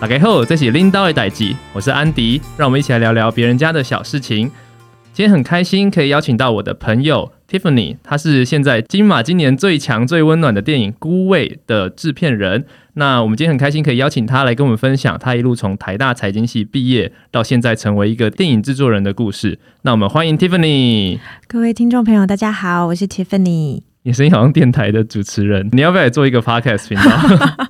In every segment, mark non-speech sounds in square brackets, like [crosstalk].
打开后，这是拎刀的代志，我是安迪，让我们一起来聊聊别人家的小事情。今天很开心可以邀请到我的朋友 Tiffany，她是现在金马今年最强最温暖的电影《孤味》的制片人。那我们今天很开心可以邀请她来跟我们分享她一路从台大财经系毕业到现在成为一个电影制作人的故事。那我们欢迎 Tiffany。各位听众朋友，大家好，我是 Tiffany。你声音好像电台的主持人，你要不要也做一个 podcast 频道？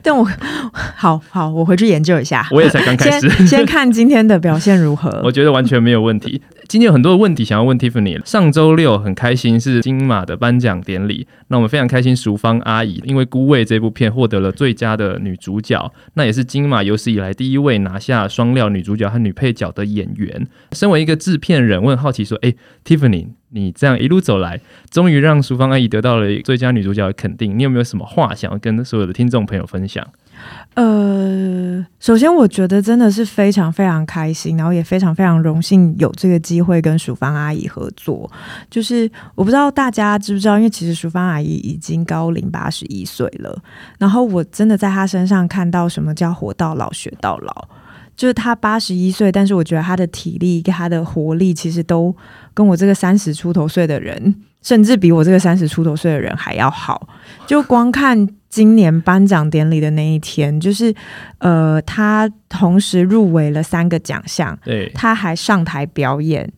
[laughs] 但我 [laughs] 好好，我回去研究一下。我也才刚开始 [laughs] 先，先看今天的表现如何。我觉得完全没有问题。今天有很多的问题想要问 Tiffany。上周六很开心是金马的颁奖典礼，那我们非常开心，淑芳阿姨因为《孤味》这部片获得了最佳的女主角，那也是金马有史以来第一位拿下双料女主角和女配角的演员。身为一个制片人，我很好奇说，哎，Tiffany。你这样一路走来，终于让淑芳阿姨得到了最佳女主角的肯定。你有没有什么话想要跟所有的听众朋友分享？呃，首先我觉得真的是非常非常开心，然后也非常非常荣幸有这个机会跟淑芳阿姨合作。就是我不知道大家知不知道，因为其实淑芳阿姨已经高龄八十一岁了，然后我真的在她身上看到什么叫活到老学到老。就是她八十一岁，但是我觉得她的体力跟她的活力，其实都跟我这个三十出头岁的人，甚至比我这个三十出头岁的人还要好。就光看今年颁奖典礼的那一天，就是呃，他同时入围了三个奖项，对，他还上台表演。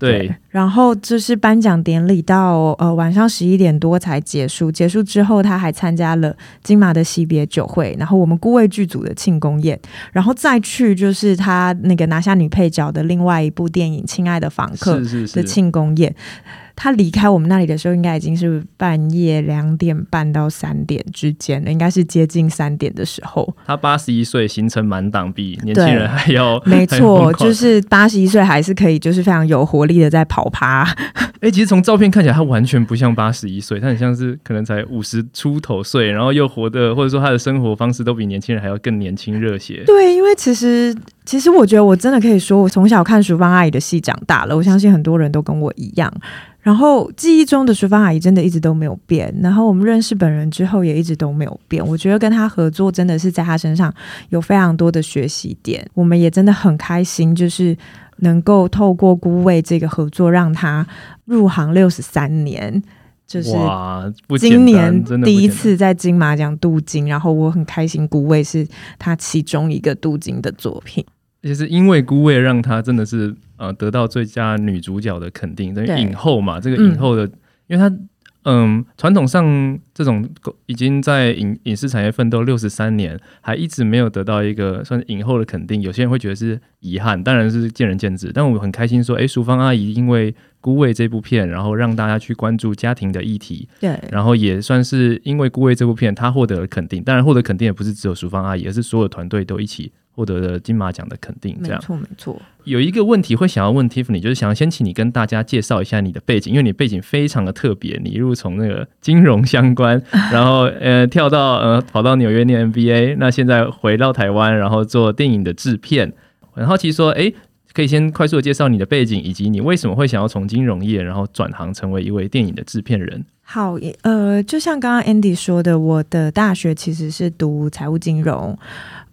对，对，然后就是颁奖典礼到呃晚上十一点多才结束，结束之后他还参加了金马的惜别酒会，然后我们顾卫剧组的庆功宴，然后再去就是他那个拿下女配角的另外一部电影《亲爱的房客》的庆功宴。是是是他离开我们那里的时候，应该已经是半夜两点半到三点之间了，应该是接近三点的时候。他八十一岁，行程满档，比年轻人还要没错，就是八十一岁还是可以，就是非常有活力的在跑趴。[laughs] 哎、欸，其实从照片看起来，他完全不像八十一岁，他很像是可能才五十出头岁，然后又活的，或者说他的生活方式都比年轻人还要更年轻热血。对，因为其实其实我觉得我真的可以说，我从小看淑芳阿姨的戏长大了，我相信很多人都跟我一样。然后记忆中的淑芳阿姨真的一直都没有变，然后我们认识本人之后也一直都没有变。我觉得跟她合作真的是在她身上有非常多的学习点，我们也真的很开心，就是能够透过《孤味》这个合作，让她入行六十三年，就是今年第一次在金马奖镀金，然后我很开心，《孤味》是她其中一个镀金的作品。也是因为《孤味》让她真的是呃得到最佳女主角的肯定，等于影后嘛。这个影后的，嗯、因为她嗯传统上这种已经在影影视产业奋斗六十三年，还一直没有得到一个算是影后的肯定，有些人会觉得是遗憾，当然是见仁见智。但我很开心说，哎，淑芳阿姨因为《孤味》这部片，然后让大家去关注家庭的议题，对，然后也算是因为《孤味》这部片，她获得了肯定。当然，获得肯定也不是只有淑芳阿姨，而是所有团队都一起。获得了金马奖的肯定，这样没错没错。有一个问题会想要问 Tiffany，就是想要先请你跟大家介绍一下你的背景，因为你背景非常的特别，你一路从那个金融相关，[laughs] 然后呃跳到呃跑到纽约念 MBA，那现在回到台湾，然后做电影的制片。很好奇说，哎，可以先快速的介绍你的背景，以及你为什么会想要从金融业，然后转行成为一位电影的制片人？好，呃，就像刚刚 Andy 说的，我的大学其实是读财务金融。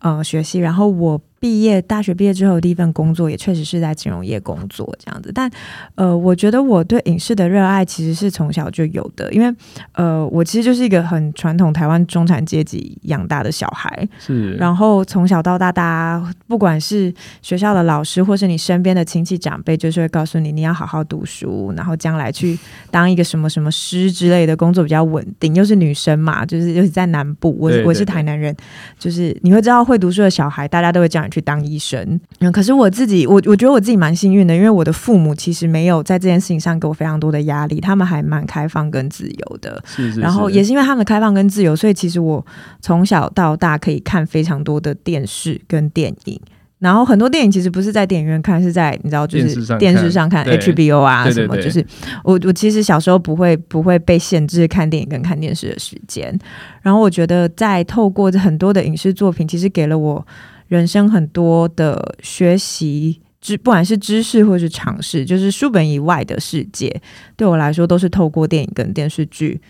呃，学习，然后我毕业，大学毕业之后第一份工作也确实是在金融业工作这样子。但呃，我觉得我对影视的热爱其实是从小就有的，因为呃，我其实就是一个很传统台湾中产阶级养大的小孩。是。然后从小到大，大家不管是学校的老师，或是你身边的亲戚长辈，就是会告诉你，你要好好读书，然后将来去当一个什么什么师之类的工作比较稳定。又是女生嘛，就是尤其在南部，我我是台南人，就是你会知道会。读书的小孩，大家都会叫你去当医生。嗯，可是我自己，我我觉得我自己蛮幸运的，因为我的父母其实没有在这件事情上给我非常多的压力，他们还蛮开放跟自由的。是是是。然后也是因为他们的开放跟自由，所以其实我从小到大可以看非常多的电视跟电影。然后很多电影其实不是在电影院看，是在你知道，就是电视上看 HBO 啊什么。就是我我其实小时候不会不会被限制看电影跟看电视的时间。然后我觉得在透过很多的影视作品，其实给了我人生很多的学习知，不管是知识或是尝试，就是书本以外的世界，对我来说都是透过电影跟电视剧。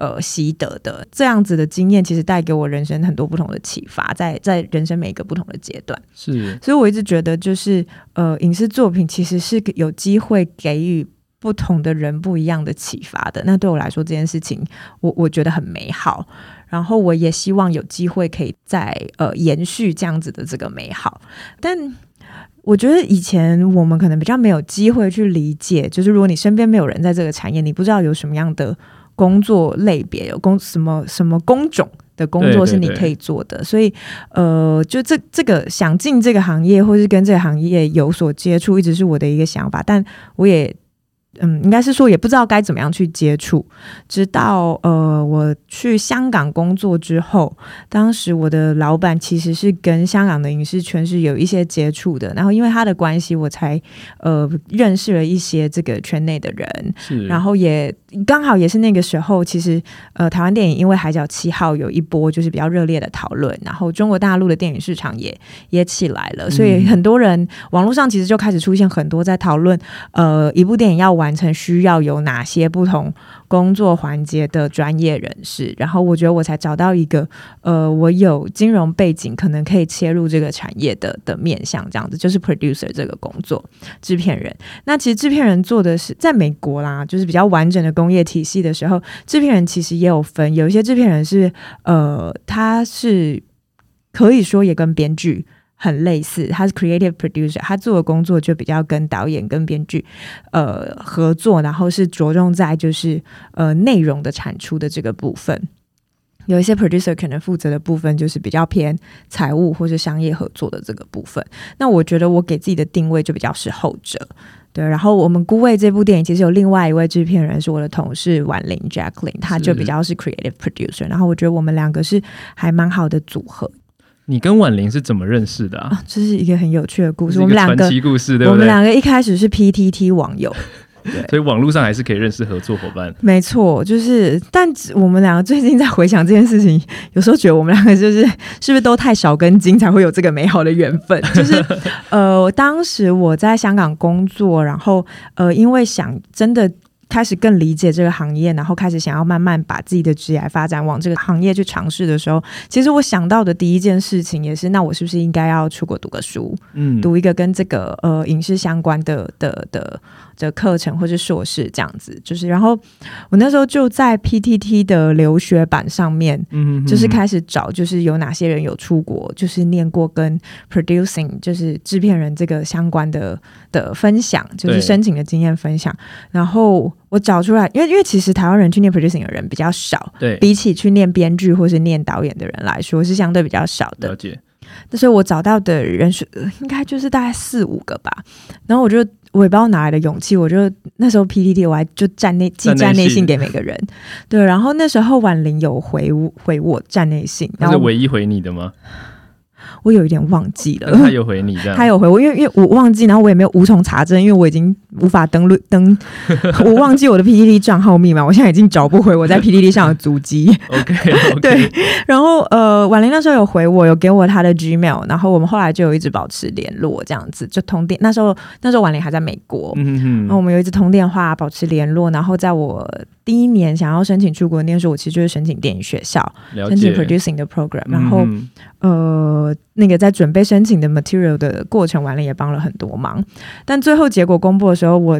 呃习得的。这样子的经验其实带给我人生很多不同的启发，在在人生每一个不同的阶段。是，所以我一直觉得，就是呃，影视作品其实是有机会给予不同的人不一样的启发的。那对我来说，这件事情我我觉得很美好。然后我也希望有机会可以再呃延续这样子的这个美好，但我觉得以前我们可能比较没有机会去理解，就是如果你身边没有人在这个产业，你不知道有什么样的工作类别，有工什么什么工种的工作是你可以做的，对对对。所以呃，就这这个想进这个行业，或是跟这个行业有所接触，一直是我的一个想法，但我也。嗯，应该是说也不知道该怎么样去接触，直到呃我去香港工作之后，当时我的老板其实是跟香港的影视圈是有一些接触的，然后因为他的关系，我才呃认识了一些这个圈内的人，是，然后也刚好也是那个时候，其实呃台湾电影因为《海角七号》有一波就是比较热烈的讨论，然后中国大陆的电影市场也也起来了，所以很多人、嗯、网络上其实就开始出现很多在讨论呃一部电影要完成需要有哪些不同工作环节的专业人士，然后我觉得我才找到一个，呃，我有金融背景，可能可以切入这个产业的的面向，这样子就是 producer 这个工作，制片人。那其实制片人做的是在美国啦，就是比较完整的工业体系的时候，制片人其实也有分，有一些制片人是，呃，他是可以说也跟编剧。很类似，他是 creative producer，他做的工作就比较跟导演跟编剧呃合作，然后是着重在就是呃内容的产出的这个部分。有一些 producer 可能负责的部分就是比较偏财务或是商业合作的这个部分。那我觉得我给自己的定位就比较是后者。对，然后我们孤味这部电影其实有另外一位制片人是我的同事婉玲 Jacqueline，他就比较是 creative producer。然后我觉得我们两个是还蛮好的组合。你跟婉玲是怎么认识的啊？啊这是一个很有趣的故事。我们两个传奇故事，对不对？我们两个一开始是 PTT 网友，[laughs] 对，所以网络上还是可以认识合作伙伴。没错，就是，但我们两个最近在回想这件事情，有时候觉得我们两个就是是不是都太少根筋，才会有这个美好的缘分？就是 [laughs] 呃，当时我在香港工作，然后呃，因为想真的。开始更理解这个行业，然后开始想要慢慢把自己的职业发展往这个行业去尝试的时候，其实我想到的第一件事情也是，那我是不是应该要出国读个书，嗯，读一个跟这个呃影视相关的的的的课程或是硕士这样子，就是然后我那时候就在 PTT 的留学版上面，嗯，就是开始找，就是有哪些人有出国，就是念过跟 producing 就是制片人这个相关的的分享，就是申请的经验分享，然后。我找出来，因为因为其实台湾人去念 producing 的人比较少，对，比起去念编剧或是念导演的人来说，是相对比较少的。了解。所以我找到的人数应该就是大概四五个吧。然后我就我也不知道哪来的勇气，我就那时候 PTT 我还就站内寄站内信给每个人。对，然后那时候婉玲有回回我站内信，然后是唯一回你的吗？我有一点忘记了，他有回你这样，他有回我，因为因为我忘记，然后我也没有无从查证，因为我已经无法登录登，[laughs] 我忘记我的 PDD 账号密码，我现在已经找不回我在 PDD 上的足迹。OK，, okay. [laughs] 对，然后呃，婉玲那时候有回我，有给我他的 Gmail，然后我们后来就有一直保持联络，这样子就通电。那时候那时候婉玲还在美国，嗯哼，然后我们有一直通电话，保持联络。然后在我第一年想要申请出国念书，我其实就是申请电影学校，申请 Producing 的 program，然后、嗯、呃。那个在准备申请的 material 的过程完了，也帮了很多忙。但最后结果公布的时候，我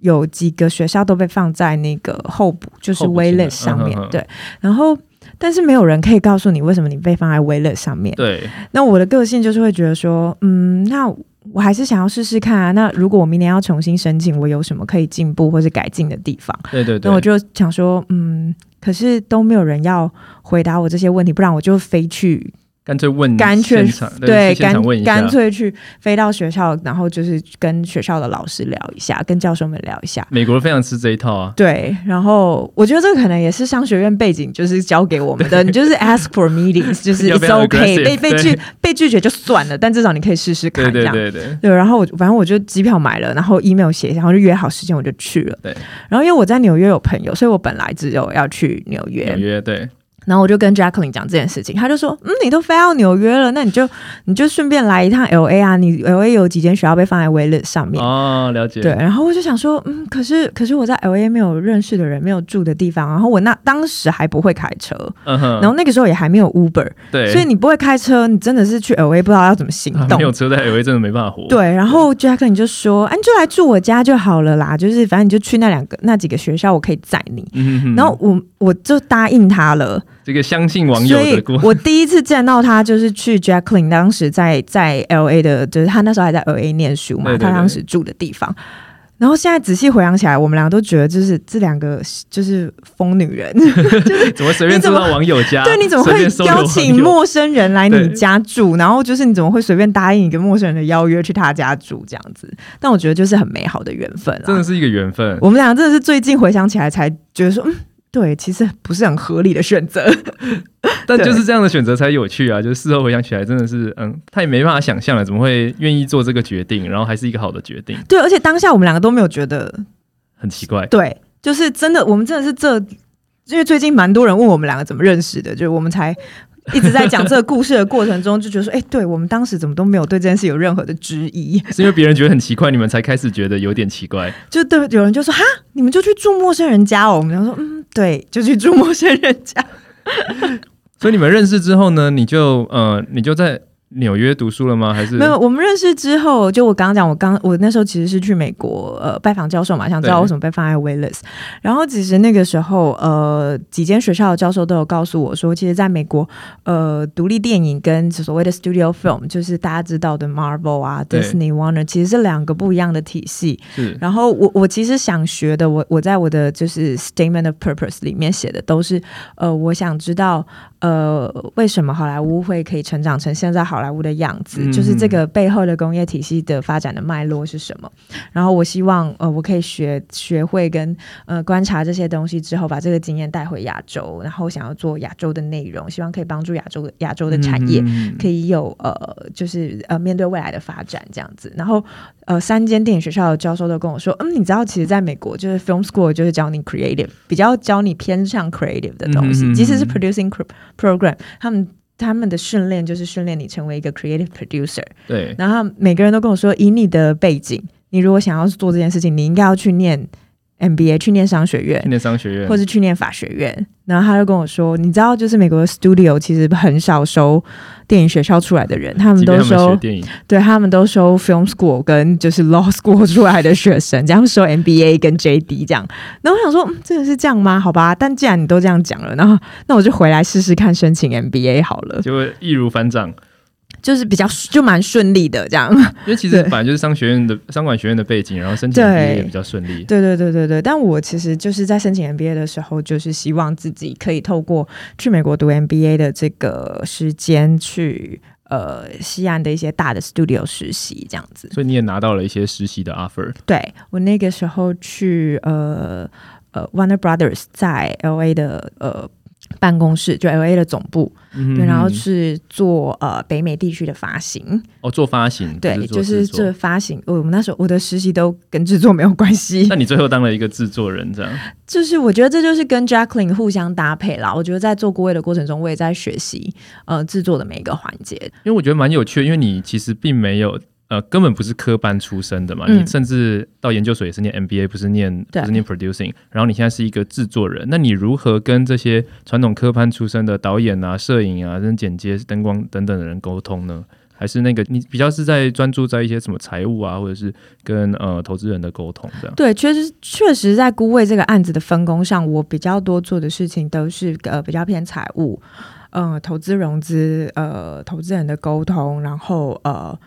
有几个学校都被放在那个候补，就是 waitlist 上面。对，然后但是没有人可以告诉你为什么你被放在 waitlist 上面。对，那我的个性就是会觉得说，嗯，那我还是想要试试看啊。那如果我明年要重新申请，我有什么可以进步或是改进的地方？对对对。那我就想说，嗯，可是都没有人要回答我这些问题，不然我就飞去。干脆问，干脆对，干干脆去飞到学校，然后就是跟学校的老师聊一下，跟教授们聊一下。美国非常吃这一套啊。对，然后我觉得这个可能也是商学院背景，就是教给我们的。你就是 ask for meetings，[laughs] 就是 it's okay，被被拒被拒绝就算了，但至少你可以试试看。对对对对。对，然后我反正我就机票买了，然后 email 写一下，然后就约好时间，我就去了。对。然后因为我在纽约有朋友，所以我本来只有要去纽约。纽约对。然后我就跟 Jacqueline 讲这件事情，他就说：“嗯，你都飞到纽约了，那你就你就顺便来一趟 LA 啊，你 LA 有几间学校被放在 waitlist 上面哦，了解。对，然后我就想说，嗯，可是可是我在 LA 没有认识的人，没有住的地方，然后我那当时还不会开车，嗯哼，然后那个时候也还没有 Uber，对，所以你不会开车，你真的是去 LA 不知道要怎么行动，啊、没有车在 LA 真的没办法活。对，然后 Jacqueline 就说：“哎，你就来住我家就好了啦，就是反正你就去那两个那几个学校，我可以载你。嗯哼哼”然后我我就答应他了。这个相信网友的过，我第一次见到他就是去 Jacqueline 当时在在 L A 的，就是他那时候还在 L A 念书嘛，他当时住的地方。然后现在仔细回想起来，我们两个都觉得就是这两个就是疯女人，[laughs] 就是怎么随便住到网友家？对，你怎么会邀请陌生人来你家住？然后就是你怎么会随便答应一个陌生人的邀约去他家住这样子？但我觉得就是很美好的缘分，真的是一个缘分。我们俩真的是最近回想起来才觉得说，嗯。对，其实不是很合理的选择，[laughs] 但就是这样的选择才有趣啊！就是事后回想起来，真的是，嗯，他也没办法想象了，怎么会愿意做这个决定，然后还是一个好的决定。对，而且当下我们两个都没有觉得很奇怪。对，就是真的，我们真的是这，因为最近蛮多人问我们两个怎么认识的，就是我们才。一直在讲这个故事的过程中，就觉得说，哎、欸，对我们当时怎么都没有对这件事有任何的质疑，[laughs] 是因为别人觉得很奇怪，你们才开始觉得有点奇怪。就对，有人就说，哈，你们就去住陌生人家哦。我们就说，嗯，对，就去住陌生人家。[laughs] 所以你们认识之后呢，你就呃，你就在。纽约读书了吗？还是没有？我们认识之后，就我刚刚讲，我刚我那时候其实是去美国呃拜访教授嘛，想知道为什么被放在 waitlist。然后其实那个时候呃几间学校的教授都有告诉我说，其实在美国呃独立电影跟所谓的 studio film，就是大家知道的 Marvel 啊、Disney、Warner，其实是两个不一样的体系。是。然后我我其实想学的，我我在我的就是 statement of purpose 里面写的都是呃我想知道呃为什么好莱坞会可以成长成现在好。好莱坞的样子，就是这个背后的工业体系的发展的脉络是什么？然后我希望，呃，我可以学学会跟呃观察这些东西之后，把这个经验带回亚洲，然后想要做亚洲的内容，希望可以帮助亚洲的亚洲的产业可以有呃，就是呃面对未来的发展这样子。然后呃，三间电影学校的教授都跟我说，嗯，你知道，其实在美国就是 film school 就是教你 creative，比较教你偏向 creative 的东西，即使是 producing program，他们。他们的训练就是训练你成为一个 creative producer。对，然后每个人都跟我说，以你的背景，你如果想要做这件事情，你应该要去念。MBA 去念商学院，念商学院，或是去念法学院。然后他就跟我说：“你知道，就是美国的 studio 其实很少收电影学校出来的人，他们都收电影，对他们都收 film school 跟就是 law school 出来的学生，这样收 MBA 跟 JD 这样。然后我想说，真的是这样吗？好吧，但既然你都这样讲了，然后那我就回来试试看申请 MBA 好了，就会易如反掌。”就是比较就蛮顺利的这样，因为其实本来就是商学院的商管学院的背景，然后申请 MBA 也比较顺利。对对对对对，但我其实就是在申请 MBA 的时候，就是希望自己可以透过去美国读 MBA 的这个时间去呃西安的一些大的 studio 实习这样子。所以你也拿到了一些实习的 offer。对，我那个时候去呃呃 Warner Brothers 在 LA 的呃。办公室就 L A 的总部，嗯、对，然后是做呃北美地区的发行哦，做发行，对，是就是这发行。我我们那时候我的实习都跟制作没有关系，[laughs] 那你最后当了一个制作人，这样？就是我觉得这就是跟 Jacqueline 互相搭配啦。我觉得在做顾问的过程中，我也在学习呃制作的每一个环节，因为我觉得蛮有趣的，因为你其实并没有。呃，根本不是科班出身的嘛，嗯、你甚至到研究所也是念 MBA，不是念不是念 producing，然后你现在是一个制作人，那你如何跟这些传统科班出身的导演啊、摄影啊、跟剪接、灯光等等的人沟通呢？还是那个你比较是在专注在一些什么财务啊，或者是跟呃投资人的沟通这样？对，确实确实在孤味这个案子的分工上，我比较多做的事情都是呃比较偏财务，呃投资融资，呃投资人的沟通，然后呃。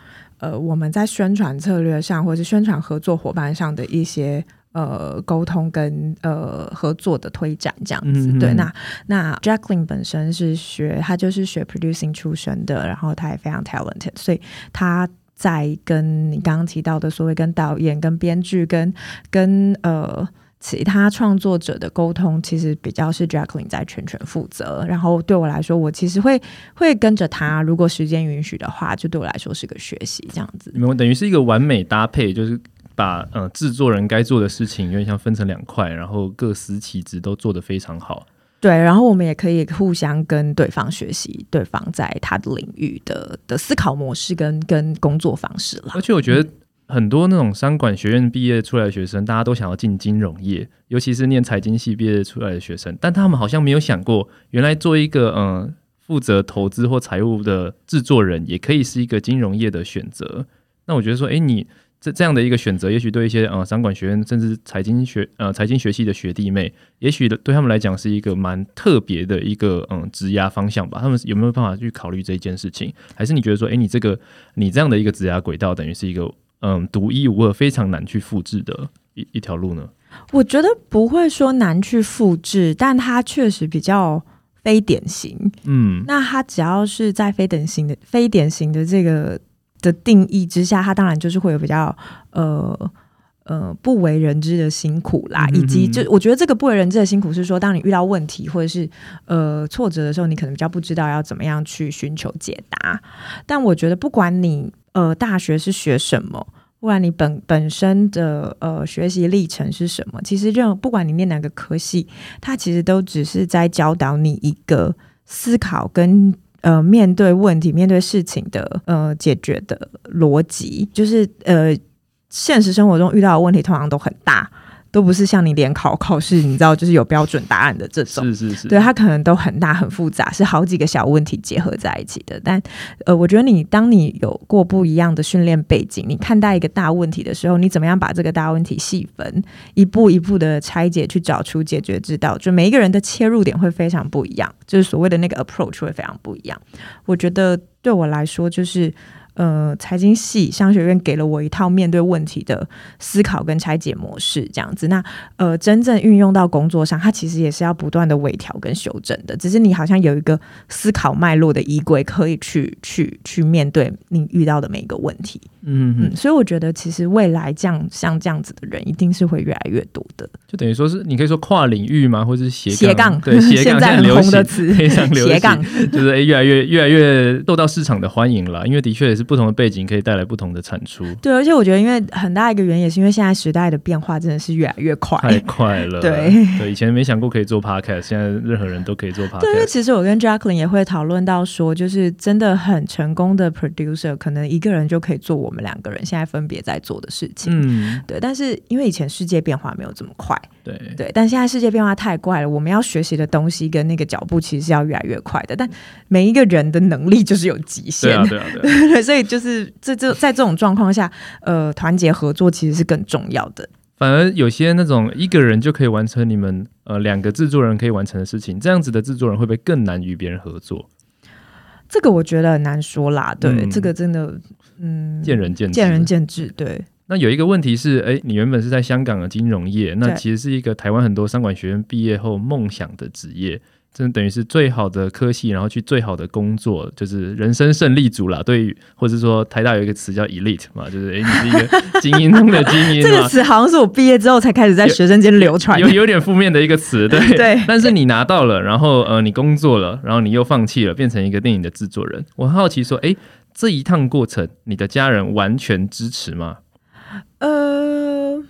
呃，我们在宣传策略上，或者是宣传合作伙伴上的一些呃沟通跟呃合作的推展，这样子。嗯、对，那那 Jacqueline 本身是学，他就是学 producing 出身的，然后他也非常 talented，所以他在跟你刚刚提到的所谓跟导演、跟编剧、跟跟呃。其他创作者的沟通其实比较是 Jacqueline 在全权负责，然后对我来说，我其实会会跟着他，如果时间允许的话，就对我来说是个学习这样子。你们等于是一个完美搭配，就是把嗯、呃、制作人该做的事情有点像分成两块，然后各司其职，都做得非常好。对，然后我们也可以互相跟对方学习，对方在他的领域的的思考模式跟跟工作方式了。而且我觉得很多那种商管学院毕业出来的学生，大家都想要进金融业，尤其是念财经系毕业出来的学生，但他们好像没有想过，原来做一个嗯负责投资或财务的制作人，也可以是一个金融业的选择。那我觉得说，哎，你。这这样的一个选择，也许对一些呃商管学院甚至财经学呃财经学系的学弟妹，也许对他们来讲是一个蛮特别的一个嗯职涯方向吧。他们有没有办法去考虑这一件事情？还是你觉得说，哎，你这个你这样的一个职涯轨道，等于是一个嗯独一无二、非常难去复制的一一条路呢？我觉得不会说难去复制，但它确实比较非典型。嗯，那它只要是在非典型的非典型的这个。的定义之下，它当然就是会有比较呃呃不为人知的辛苦啦，以及就我觉得这个不为人知的辛苦是说，当你遇到问题或者是呃挫折的时候，你可能比较不知道要怎么样去寻求解答。但我觉得，不管你呃大学是学什么，不管你本本身的呃学习历程是什么，其实任不管你念哪个科系，它其实都只是在教导你一个思考跟。呃，面对问题、面对事情的呃解决的逻辑，就是呃，现实生活中遇到的问题通常都很大。都不是像你联考考试，你知道就是有标准答案的这种，是是是，对，它可能都很大很复杂，是好几个小问题结合在一起的。但呃，我觉得你当你有过不一样的训练背景，你看待一个大问题的时候，你怎么样把这个大问题细分，一步一步的拆解，去找出解决之道。就每一个人的切入点会非常不一样，就是所谓的那个 approach 会非常不一样。我觉得对我来说，就是。呃，财经系商学院给了我一套面对问题的思考跟拆解模式，这样子。那呃，真正运用到工作上，它其实也是要不断的微调跟修正的。只是你好像有一个思考脉络的衣柜，可以去去去面对你遇到的每一个问题。嗯嗯，所以我觉得其实未来这样像这样子的人，一定是会越来越多的。就等于说是你可以说跨领域吗？或者是斜斜杠？对，斜杠 [laughs] 现在很红的词，非常流行。斜杠就是哎，越来越越来越受到市场的欢迎了，因为的确也是。不同的背景可以带来不同的产出。对，而且我觉得，因为很大一个原因，也是因为现在时代的变化真的是越来越快，太快了。对对，以前没想过可以做 podcast，现在任何人都可以做 podcast。对，因为其实我跟 Jacqueline 也会讨论到说，就是真的很成功的 producer，可能一个人就可以做我们两个人现在分别在做的事情。嗯，对。但是因为以前世界变化没有这么快，对对，但现在世界变化太快了，我们要学习的东西跟那个脚步其实是要越来越快的。但每一个人的能力就是有极限，对啊，对啊，对啊。[laughs] 所以就是这这在这种状况下，呃，团结合作其实是更重要的。反而有些那种一个人就可以完成你们呃两个制作人可以完成的事情，这样子的制作人会不会更难与别人合作？这个我觉得很难说啦。对，嗯、这个真的，嗯，见仁见智，见仁见智。对。那有一个问题是，哎，你原本是在香港的金融业，那其实是一个台湾很多商管学院毕业后梦想的职业。真的等于是最好的科系，然后去最好的工作，就是人生胜利组啦。对于，或者说台大有一个词叫 elite 嘛，就是哎，你是一个精英中的精英。[laughs] 这个词好像是我毕业之后才开始在学生间流传，有 [laughs] 有点负面的一个词，对 [laughs] 对。但是你拿到了，然后呃，你工作了，然后你又放弃了，变成一个电影的制作人。我很好奇说，哎，这一趟过程，你的家人完全支持吗？呃，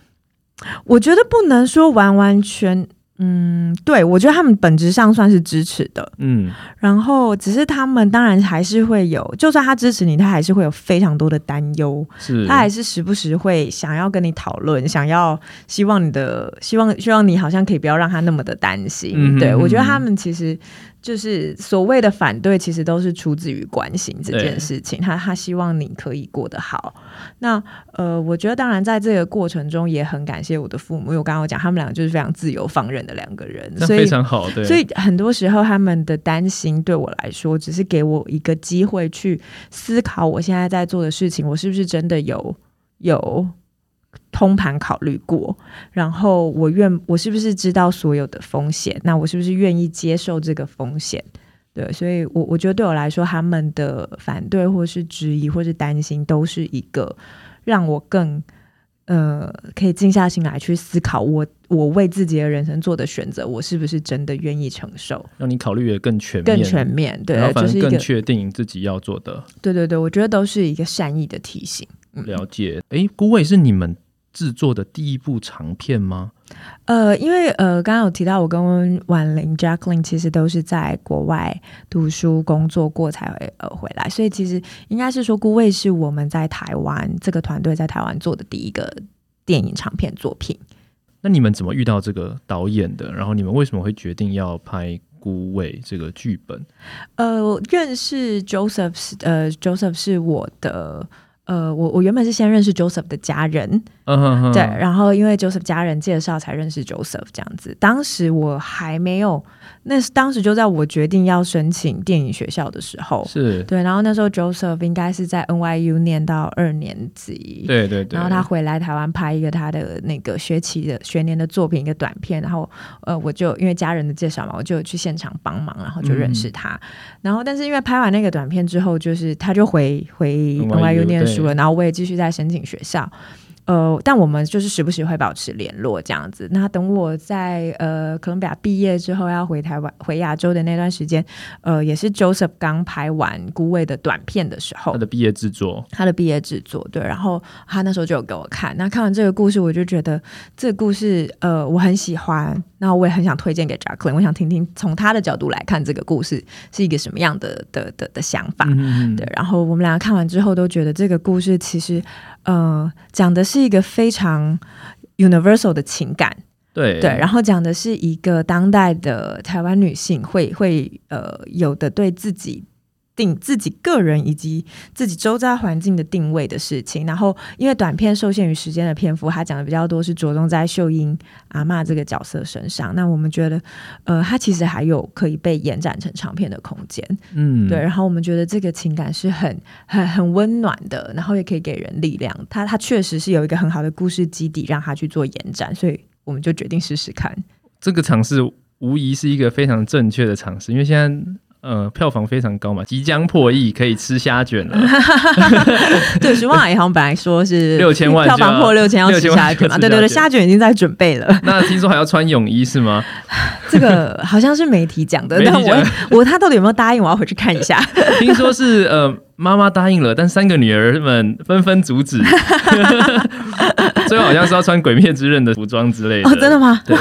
我觉得不能说完完全。嗯，对，我觉得他们本质上算是支持的，嗯，然后只是他们当然还是会有，就算他支持你，他还是会有非常多的担忧，是，他还是时不时会想要跟你讨论，想要希望你的希望希望你好像可以不要让他那么的担心，嗯哼。嗯哼，对，我觉得他们其实。就是所谓的反对，其实都是出自于关心这件事情。他他希望你可以过得好。那呃，我觉得当然在这个过程中也很感谢我的父母，因为我刚刚讲他们两个就是非常自由放任的两个人，所以非常好。对，所以很多时候他们的担心对我来说，只是给我一个机会去思考我现在在做的事情，我是不是真的有有。通盘考虑过，然后我愿我是不是知道所有的风险？那我是不是愿意接受这个风险？对，所以我我觉得对我来说，他们的反对或是质疑或是担心，都是一个让我更呃可以静下心来去思考我我为自己的人生做的选择，我是不是真的愿意承受？让你考虑的更全面，更全面，对，然后反正更就是确定自己要做的。对对对，我觉得都是一个善意的提醒。了解，哎，顾伟是你们制作的第一部长片吗？呃，因为呃，刚刚有提到我跟婉玲 Jacqueline 其实都是在国外读书工作过才会呃回来，所以其实应该是说《孤味》是我们在台湾这个团队在台湾做的第一个电影长片作品。那你们怎么遇到这个导演的？然后你们为什么会决定要拍《孤味》这个剧本？呃，认识 Joseph，呃，Joseph 是我的。呃，我我原本是先认识 Joseph 的家人，uh. 对，然后因为 Joseph 家人介绍才认识 Joseph 这样子。当时我还没有，那是当时就在我决定要申请电影学校的时候，是对。然后那时候 Joseph 应该是在 NYU 念到二年级，对对对。然后他回来台湾拍一个他的那个学期的学年的作品，一个短片。然后呃，我就因为家人的介绍嘛，我就去现场帮忙，然后就认识他。嗯、然后但是因为拍完那个短片之后，就是他就回回 NYU 念书了。然后我也继续在申请学校。呃，但我们就是时不时会保持联络这样子。那等我在呃哥伦比亚毕业之后，要回台湾、回亚洲的那段时间，呃，也是 Joseph 刚拍完《孤味》的短片的时候，他的毕业制作，他的毕业制作，对。然后他那时候就有给我看，那看完这个故事，我就觉得这个故事，呃，我很喜欢。那我也很想推荐给 Jacqueline，我想听听从他的角度来看这个故事是一个什么样的的的的想法。嗯、对。然后我们两个看完之后都觉得这个故事其实。呃，讲的是一个非常 universal 的情感，对对，然后讲的是一个当代的台湾女性会会呃有的对自己。定自己个人以及自己周遭环境的定位的事情，然后因为短片受限于时间的篇幅，他讲的比较多是着重在秀英阿妈这个角色身上。那我们觉得，呃，他其实还有可以被延展成长片的空间。嗯，对。然后我们觉得这个情感是很很很温暖的，然后也可以给人力量。他他确实是有一个很好的故事基底，让他去做延展，所以我们就决定试试看。这个尝试无疑是一个非常正确的尝试，因为现在。呃，票房非常高嘛，即将破亿，可以吃虾卷了。[laughs] 对，徐万也好像本来说是六千万，票房破六千要吃虾卷嘛。对对对，虾卷已经在准备了。[laughs] 那听说还要穿泳衣是吗？[laughs] 这个好像是媒体讲的，但我我他到底有没有答应？我要回去看一下。听说是呃，妈妈答应了，但三个女儿们纷纷阻止。最后好像是要穿《鬼灭之刃》的服装之类的。哦，真的吗？对。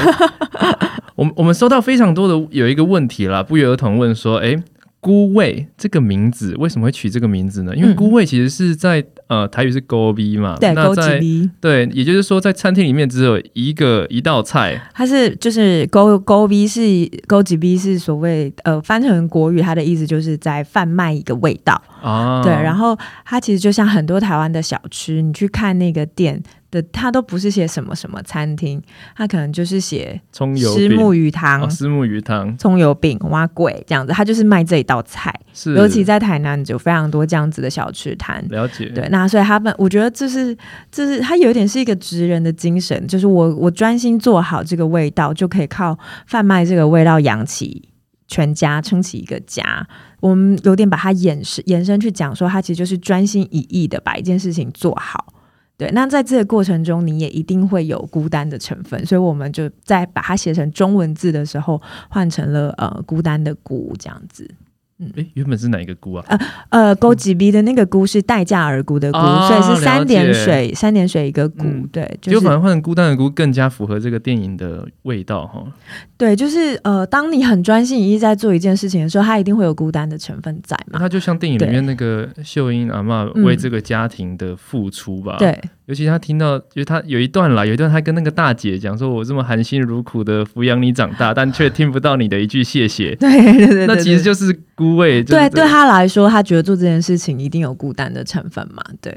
我们我们收到非常多的有一个问题啦，不约而同问说：“哎，孤味这个名字为什么会取这个名字呢？因为孤味其实是在呃台语是勾逼嘛，对，那在勾对，也就是说在餐厅里面只有一个一道菜，它是就是勾勾逼是勾几逼是所谓呃翻成国语，它的意思就是在贩卖一个味道啊，对，然后它其实就像很多台湾的小吃，你去看那个店。”他都不是写什么什么餐厅，他可能就是写葱油虱目鱼汤、虱目鱼汤、葱油饼、蛙粿这样子，他就是卖这一道菜。是，尤其在台南有非常多这样子的小吃摊。了解，对，那所以他们，我觉得这是，这是他有一点是一个职人的精神，就是我我专心做好这个味道，就可以靠贩卖这个味道养起全家，撑起一个家。我们有点把它延伸延伸去讲说，他其实就是专心一意的把一件事情做好。对，那在这个过程中，你也一定会有孤单的成分，所以我们就在把它写成中文字的时候，换成了呃孤单的孤这样子。嗯，诶，原本是哪一个孤啊？呃呃，孤几逼的那个孤是待价而沽的孤，哦、所以是三点水，三点水一个孤。嗯、对，就反而换成孤单的孤更加符合这个电影的味道哈。对，就是呃，当你很专心一意在做一件事情的时候，它一定会有孤单的成分在嘛。它就像电影里面那个秀英阿嬷为这个家庭的付出吧。对。尤其他听到，就是他有一段啦，有一段他跟那个大姐讲说：“我这么含辛茹苦的抚养你长大，但却听不到你的一句谢谢。[laughs] ”对对对，那其实就是孤味。对，对，对他来说，他觉得做这件事情一定有孤单的成分嘛。对。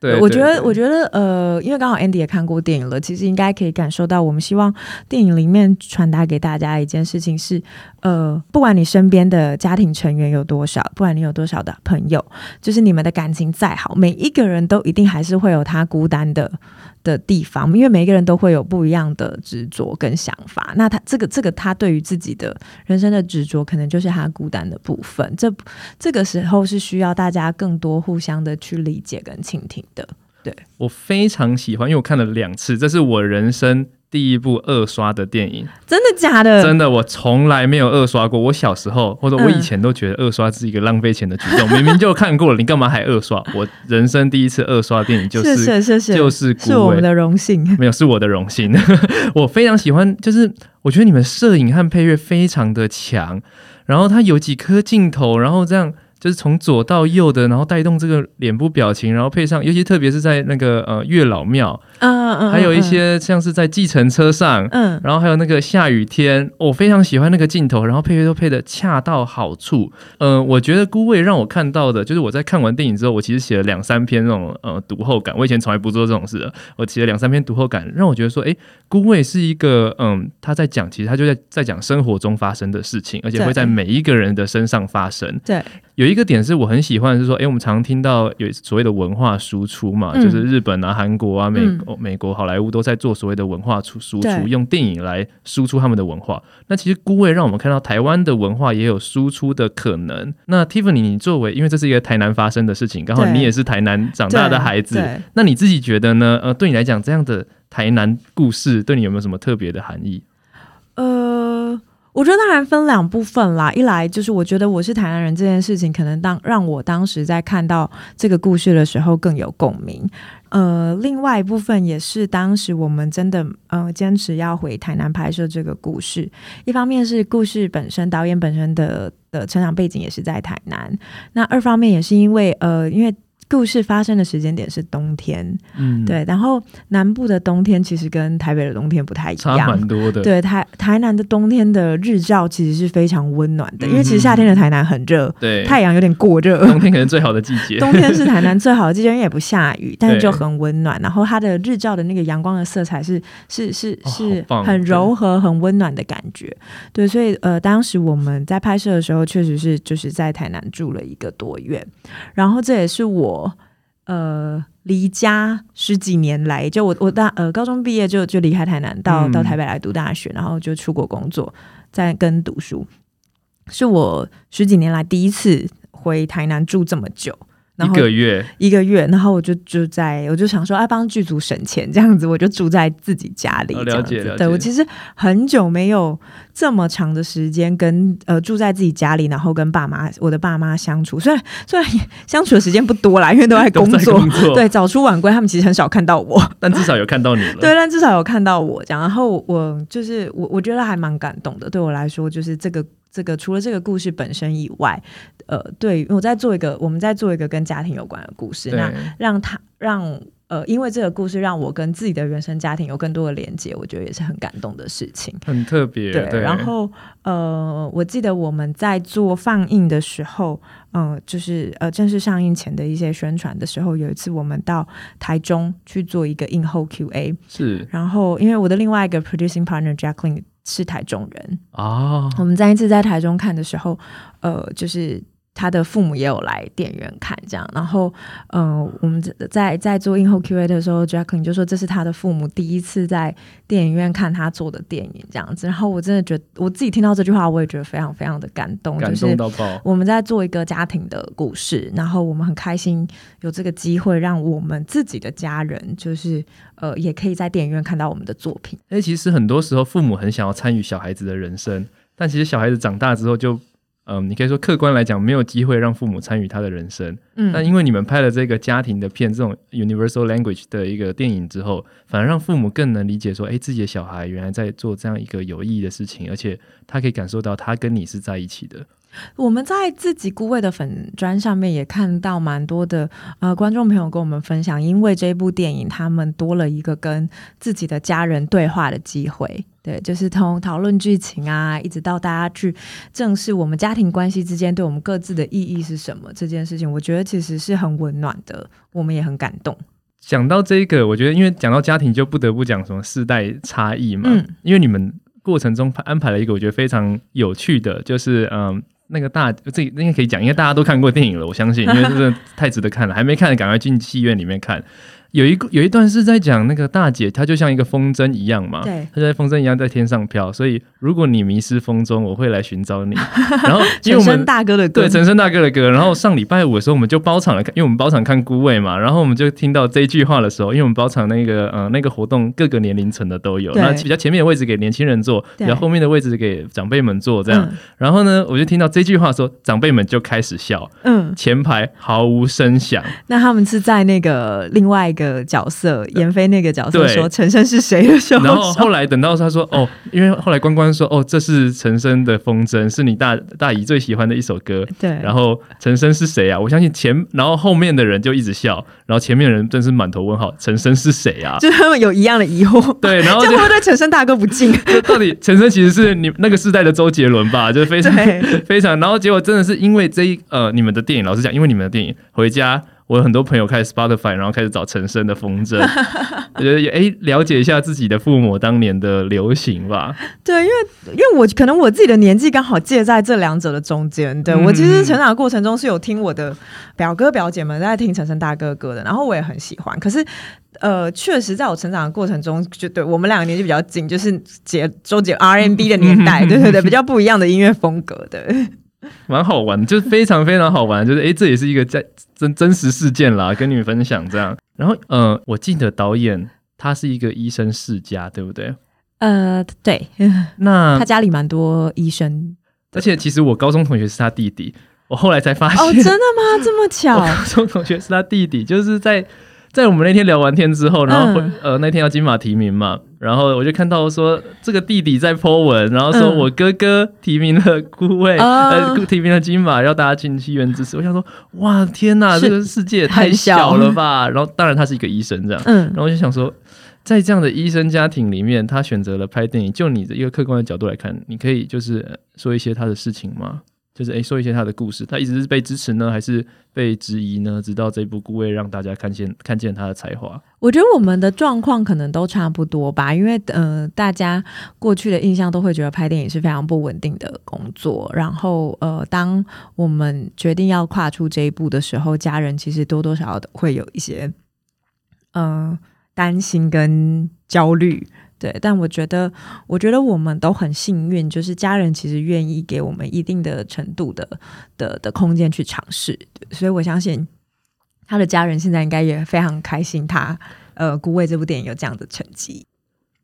对，我觉得，我觉得，呃，因为刚好 Andy 也看过电影了，其实应该可以感受到，我们希望电影里面传达给大家一件事情是，呃，不管你身边的家庭成员有多少，不管你有多少的朋友，就是你们的感情再好，每一个人都一定还是会有他孤单的。的地方，因为每一个人都会有不一样的执着跟想法。那他这个这个，他对于自己的人生的执着，可能就是他孤单的部分。这这个时候是需要大家更多互相的去理解跟倾听的。对，我非常喜欢，因为我看了两次，这是我人生第一部二刷的电影，真的假的？真的，我从来没有二刷过。我小时候或者我以前都觉得二刷是一个浪费钱的举动，嗯、[laughs] 明明就看过了，你干嘛还二刷？我人生第一次二刷电影就是是是是就是是我们的荣幸，[laughs] 没有是我的荣幸。[laughs] 我非常喜欢，就是我觉得你们摄影和配乐非常的强，然后它有几颗镜头，然后这样。就是从左到右的，然后带动这个脸部表情，然后配上，尤其特别是在那个呃月老庙，嗯嗯，还有一些像是在计程车上，嗯，然后还有那个下雨天，我非常喜欢那个镜头，然后配乐都配的恰到好处。嗯、呃，我觉得孤味让我看到的，就是我在看完电影之后，我其实写了两三篇那种呃读后感。我以前从来不做这种事的，我写了两三篇读后感，让我觉得说，哎，孤味是一个嗯，他在讲，其实他就在在讲生活中发生的事情，而且会在每一个人的身上发生。对。有一个点是我很喜欢，是说，哎，我们常听到有所谓的文化输出嘛，嗯、就是日本啊、韩国啊、美美国好莱坞都在做所谓的文化出输出，用电影来输出他们的文化。那其实孤味让我们看到台湾的文化也有输出的可能。那 Tiffany，你作为因为这是一个台南发生的事情，刚好你也是台南长大的孩子，那你自己觉得呢？呃，对你来讲，这样的台南故事对你有没有什么特别的含义？呃。我觉得当然分两部分啦，一来就是我觉得我是台南人这件事情，可能当让我当时在看到这个故事的时候更有共鸣。呃，另外一部分也是当时我们真的呃坚持要回台南拍摄这个故事，一方面是故事本身，导演本身的的成长背景也是在台南，那二方面也是因为呃因为。故事发生的时间点是冬天，嗯，对。然后南部的冬天其实跟台北的冬天不太一样，差蛮多的。对，台台南的冬天的日照其实是非常温暖的，嗯、因为其实夏天的台南很热，对，太阳有点过热。冬天可能最好的季节，冬天是台南最好的季节，因为也不下雨，[laughs] 但是就很温暖。然后它的日照的那个阳光的色彩是是是是很柔和、很温暖的感觉。对，所以呃，当时我们在拍摄的时候，确实是就是在台南住了一个多月，然后这也是我。呃，离家十几年来，就我我大呃高中毕业就就离开台南，到到台北来读大学，然后就出国工作，在跟读书，是我十几年来第一次回台南住这么久。一个月，一个月，然后我就住在，我就想说，哎，帮剧组省钱，这样子，我就住在自己家里。了解，了解。对，我其实很久没有这么长的时间跟呃住在自己家里，然后跟爸妈，我的爸妈相处。虽然虽然相处的时间不多啦，因为都在工作。工作对，早出晚归，他们其实很少看到我，[laughs] 但至少有看到你了。对，但至少有看到我这样。然后我就是我，我觉得还蛮感动的。对我来说，就是这个。这个除了这个故事本身以外，呃，对，我在做一个，我们在做一个跟家庭有关的故事，那让他让呃，因为这个故事让我跟自己的原生家庭有更多的连接，我觉得也是很感动的事情，很特别。对，对，然后呃，我记得我们在做放映的时候，嗯、呃，就是呃正式上映前的一些宣传的时候，有一次我们到台中去做一个映后 Q&A，是，然后因为我的另外一个 producing partner Jacqueline。是台中人啊！我们再一次在台中看的时候，呃，就是。他的父母也有来电影院看，这样，然后，嗯、呃，我们在在做映后 Q&A 的时候，Jacqueline 就说这是他的父母第一次在电影院看他做的电影，这样子。然后我真的觉得，我自己听到这句话，我也觉得非常非常的感动，感动到爆。就是我们在做一个家庭的故事，然后我们很开心有这个机会，让我们自己的家人，就是呃，也可以在电影院看到我们的作品。哎，其实很多时候父母很想要参与小孩子的人生，但其实小孩子长大之后就。嗯，你可以说客观来讲，没有机会让父母参与他的人生。嗯，但因为你们拍了这个家庭的片，这种 universal language 的一个电影之后，反而让父母更能理解说，哎，自己的小孩原来在做这样一个有意义的事情，而且他可以感受到他跟你是在一起的。我们在自己孤位的粉砖上面也看到蛮多的呃观众朋友跟我们分享，因为这部电影，他们多了一个跟自己的家人对话的机会。对，就是从讨论剧情啊，一直到大家去正视我们家庭关系之间对我们各自的意义是什么这件事情，我觉得其实是很温暖的，我们也很感动。讲到这个，我觉得因为讲到家庭，就不得不讲什么世代差异嘛。嗯，因为你们过程中安排了一个我觉得非常有趣的，就是嗯。那个大，这应该可以讲，因为大家都看过电影了，我相信，因为这个太值得看了。还没看的，赶快进戏院里面看。有一个有一段是在讲那个大姐，她就像一个风筝一样嘛，对，她就在风筝一样在天上飘，所以如果你迷失风中，我会来寻找你。[laughs] 然后因为我们大哥的歌，对，陈升大哥的歌。然后上礼拜五的时候，我们就包场了看，因为我们包场看孤味嘛，然后我们就听到这一句话的时候，因为我们包场那个呃那个活动各个年龄层的都有，那比较前面的位置给年轻人坐，比较后面的位置给长辈们坐这样。嗯、然后呢，我就听到这句话说，长辈们就开始笑，嗯，前排毫无声响。那他们是在那个另外一个角色，闫飞那个角色说陈升是谁的时候，然后后来等到他说 [laughs] 哦，因为后来关关说哦，这是陈升的风筝，是你大大姨最喜欢的一首歌。对，然后陈升是谁啊？我相信前，然后后面的人就一直笑，然后前面的人真是满头问号，陈升是谁啊？就他们有一样的疑惑。对，然后就会对陈升大哥不敬？[laughs] 就到底陈升其实是你那个时代的周杰伦吧？[laughs] 就是非常非常，然后结果真的是因为这一呃你们的电影，老实讲，因为你们的电影回家。我有很多朋友开始 Spotify，然后开始找陈升的风筝，[laughs] 我觉得哎，了解一下自己的父母当年的流行吧。对，因为因为我可能我自己的年纪刚好介在这两者的中间。对、嗯、我其实成长的过程中是有听我的表哥表姐们在听陈升大哥哥的，然后我也很喜欢。可是呃，确实在我成长的过程中，就对我们两个年纪比较近，就是姐周杰 R N B 的年代，[laughs] 对对对，比较不一样的音乐风格的。蛮好玩，就是非常非常好玩，就是哎、欸，这也是一个在真真实事件啦，跟你们分享这样。然后，呃，我记得导演他是一个医生世家，对不对？呃，对。那 [laughs] 他家里蛮多医生，而且其实我高中同学是他弟弟，我后来才发现。哦，真的吗？这么巧？[laughs] 我高中同学是他弟弟，就是在。在我们那天聊完天之后，然后、嗯、呃那天要金马提名嘛，然后我就看到说这个弟弟在 po 文，然后说我哥哥提名了孤味，嗯、呃提名了金马，要大家进戏院支持。我想说哇天哪，这个世界也太小了吧！然后当然他是一个医生这样，嗯，然后我就想说，在这样的医生家庭里面，他选择了拍电影。就你的一个客观的角度来看，你可以就是说一些他的事情吗？就是诶，说一些他的故事，他一直是被支持呢，还是被质疑呢？直到这部孤味让大家看见看见他的才华。我觉得我们的状况可能都差不多吧，因为呃，大家过去的印象都会觉得拍电影是非常不稳定的工作。然后呃，当我们决定要跨出这一步的时候，家人其实多多少少都会有一些呃担心跟焦虑。对，但我觉得，我觉得我们都很幸运，就是家人其实愿意给我们一定的程度的的的空间去尝试，所以我相信他的家人现在应该也非常开心他，他呃，孤味这部电影有这样的成绩。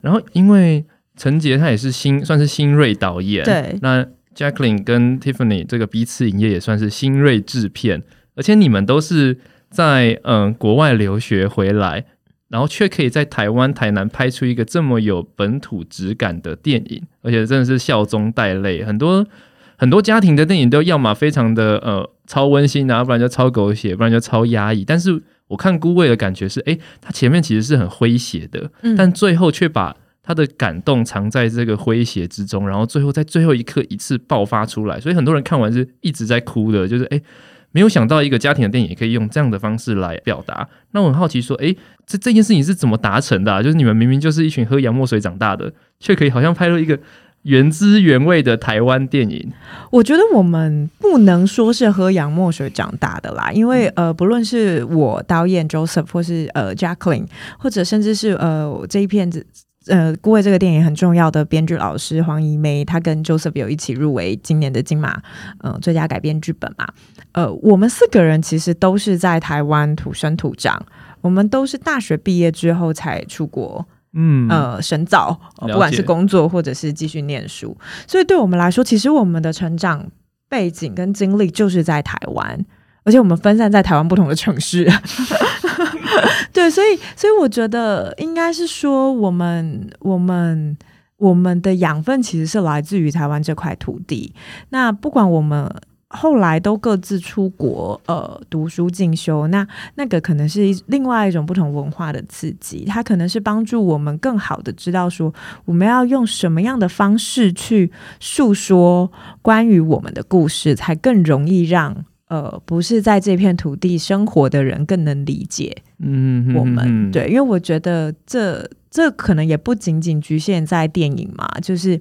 然后，因为陈杰他也是新算是新锐导演，对，那 Jacqueline 跟 Tiffany 这个彼此影业也算是新锐制片，而且你们都是在嗯、呃、国外留学回来。然后却可以在台湾台南拍出一个这么有本土质感的电影，而且真的是笑中带泪。很多很多家庭的电影都要么非常的呃超温馨啊，不然就超狗血，不然就超压抑。但是我看孤味的感觉是，哎，它前面其实是很诙谐的，但最后却把它的感动藏在这个诙谐之中，然后最后在最后一刻一次爆发出来。所以很多人看完是一直在哭的，就是诶。没有想到一个家庭的电影也可以用这样的方式来表达。那我很好奇，说，诶，这这件事情是怎么达成的啊？就是你们明明就是一群喝洋墨水长大的，却可以好像拍出一个原汁原味的台湾电影。我觉得我们不能说是喝洋墨水长大的啦，因为呃，不论是我导演 Joseph，或是呃 Jacqueline，或者甚至是呃这一片子。呃，孤味这个电影很重要的编剧老师黄怡梅，她跟 Joseph 有一起入围今年的金马，呃，最佳改编剧本嘛。呃，我们四个人其实都是在台湾土生土长，我们都是大学毕业之后才出国，嗯，呃，深造，不管是工作或者是继续念书，所以对我们来说，其实我们的成长背景跟经历就是在台湾。而且我们分散在台湾不同的城市，[laughs] [laughs] 对，所以所以我觉得应该是说，我们我们我们的养分其实是来自于台湾这块土地。那不管我们后来都各自出国呃读书进修，那那个可能是另外一种不同文化的刺激，它可能是帮助我们更好的知道说，我们要用什么样的方式去诉说关于我们的故事，才更容易让。呃，不是在这片土地生活的人更能理解，嗯，我们、嗯、对，因为我觉得这这可能也不仅仅局限在电影嘛，就是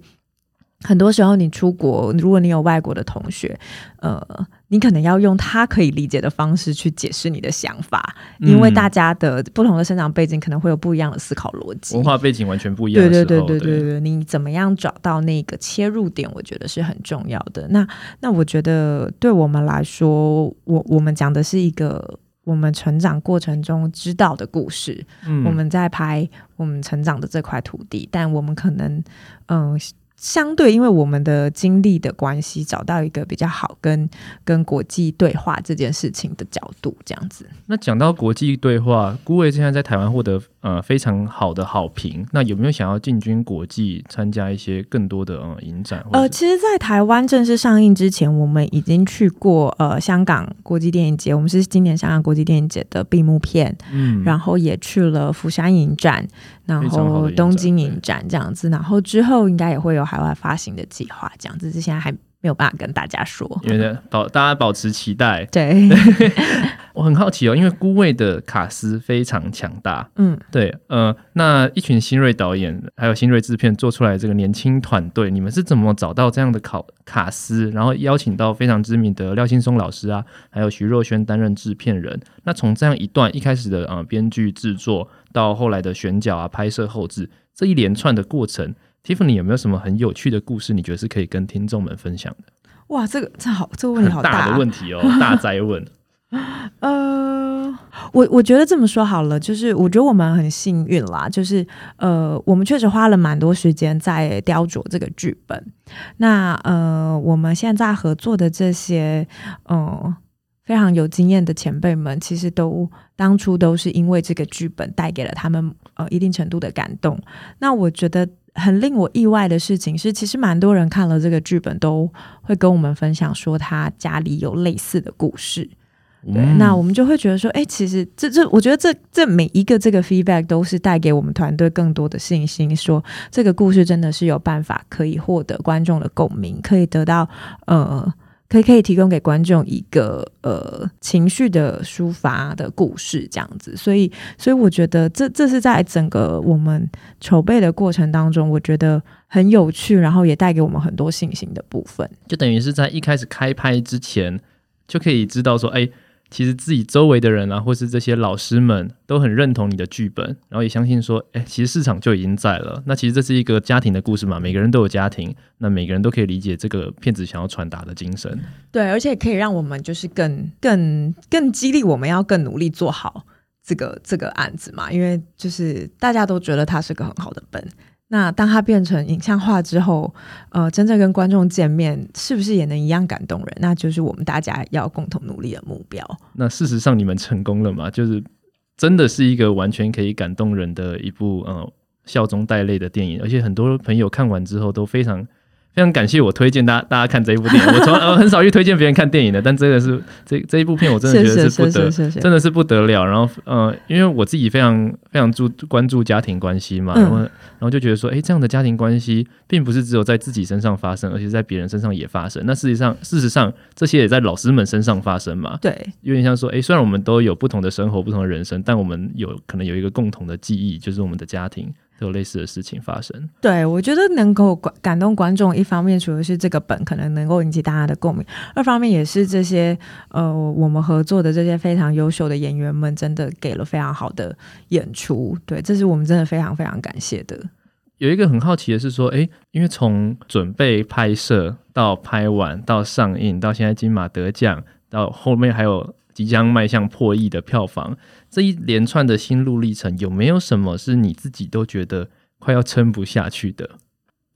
很多时候，你出国，如果你有外国的同学，呃，你可能要用他可以理解的方式去解释你的想法，嗯、因为大家的不同的生长背景可能会有不一样的思考逻辑，文化背景完全不一样。对对对对对对，你怎么样找到那个切入点？我觉得是很重要的。那那我觉得对我们来说，我我们讲的是一个我们成长过程中知道的故事。嗯，我们在拍我们成长的这块土地，但我们可能嗯。呃相对，因为我们的经历的关系，找到一个比较好跟跟国际对话这件事情的角度，这样子。那讲到国际对话，顾伟现在在台湾获得呃非常好的好评。那有没有想要进军国际，参加一些更多的呃影展？呃，其实，在台湾正式上映之前，我们已经去过呃香港国际电影节，我们是今年香港国际电影节的闭幕片，嗯，然后也去了釜山影展。然后东京影展这样子，然后之后应该也会有海外发行的计划，这样子，是现在还没有办法跟大家说，因为保大家保持期待。对，[laughs] 我很好奇哦，因为孤味的卡斯非常强大，嗯，对，呃，那一群新锐导演还有新锐制片做出来这个年轻团队，你们是怎么找到这样的考卡斯，然后邀请到非常知名的廖庆松老师啊，还有徐若瑄担任制片人？那从这样一段一开始的呃编剧制作。到后来的选角啊、拍摄、后置这一连串的过程，Tiffany 有没有什么很有趣的故事？你觉得是可以跟听众们分享的？哇，这个这好，这个问题好大，大的问题哦，[laughs] 大灾问。[laughs] 呃，我我觉得这么说好了，就是我觉得我们很幸运啦，就是呃，我们确实花了蛮多时间在雕琢这个剧本。那呃，我们现在合作的这些，嗯、呃。非常有经验的前辈们，其实都当初都是因为这个剧本带给了他们呃一定程度的感动。那我觉得很令我意外的事情是，其实蛮多人看了这个剧本都会跟我们分享说他家里有类似的故事。对，嗯、那我们就会觉得说，哎、欸，其实这这，我觉得这这每一个这个 feedback 都是带给我们团队更多的信心，说这个故事真的是有办法可以获得观众的共鸣，可以得到呃。可以可以提供给观众一个呃情绪的抒发的故事这样子，所以所以我觉得这这是在整个我们筹备的过程当中，我觉得很有趣，然后也带给我们很多信心的部分。就等于是在一开始开拍之前就可以知道说，哎。其实自己周围的人啊，或是这些老师们都很认同你的剧本，然后也相信说，哎，其实市场就已经在了。那其实这是一个家庭的故事嘛，每个人都有家庭，那每个人都可以理解这个骗子想要传达的精神。对，而且可以让我们就是更、更、更激励我们要更努力做好这个这个案子嘛，因为就是大家都觉得它是个很好的本。那当它变成影像化之后，呃，真正跟观众见面，是不是也能一样感动人？那就是我们大家要共同努力的目标。那事实上，你们成功了吗？就是真的是一个完全可以感动人的一部呃笑中带泪的电影，而且很多朋友看完之后都非常。非常感谢我推荐大家大家看这一部电影，我从 [laughs] 呃很少去推荐别人看电影的，但真的是这这一部片我真的觉得是不得，真的是不得了。然后呃，因为我自己非常非常注关注家庭关系嘛，然后然后就觉得说，哎，这样的家庭关系并不是只有在自己身上发生，而且在别人身上也发生。那事实上，事实上这些也在老师们身上发生嘛。对，有点像说，哎，虽然我们都有不同的生活、不同的人生，但我们有可能有一个共同的记忆，就是我们的家庭。有类似的事情发生，对，我觉得能够感感动观众，一方面除了是这个本可能能够引起大家的共鸣，二方面也是这些呃我们合作的这些非常优秀的演员们真的给了非常好的演出，对，这是我们真的非常非常感谢的。有一个很好奇的是说，诶，因为从准备拍摄到拍完到上映到现在金马得奖，到后面还有。即将迈向破亿的票房，这一连串的心路历程，有没有什么是你自己都觉得快要撑不下去的？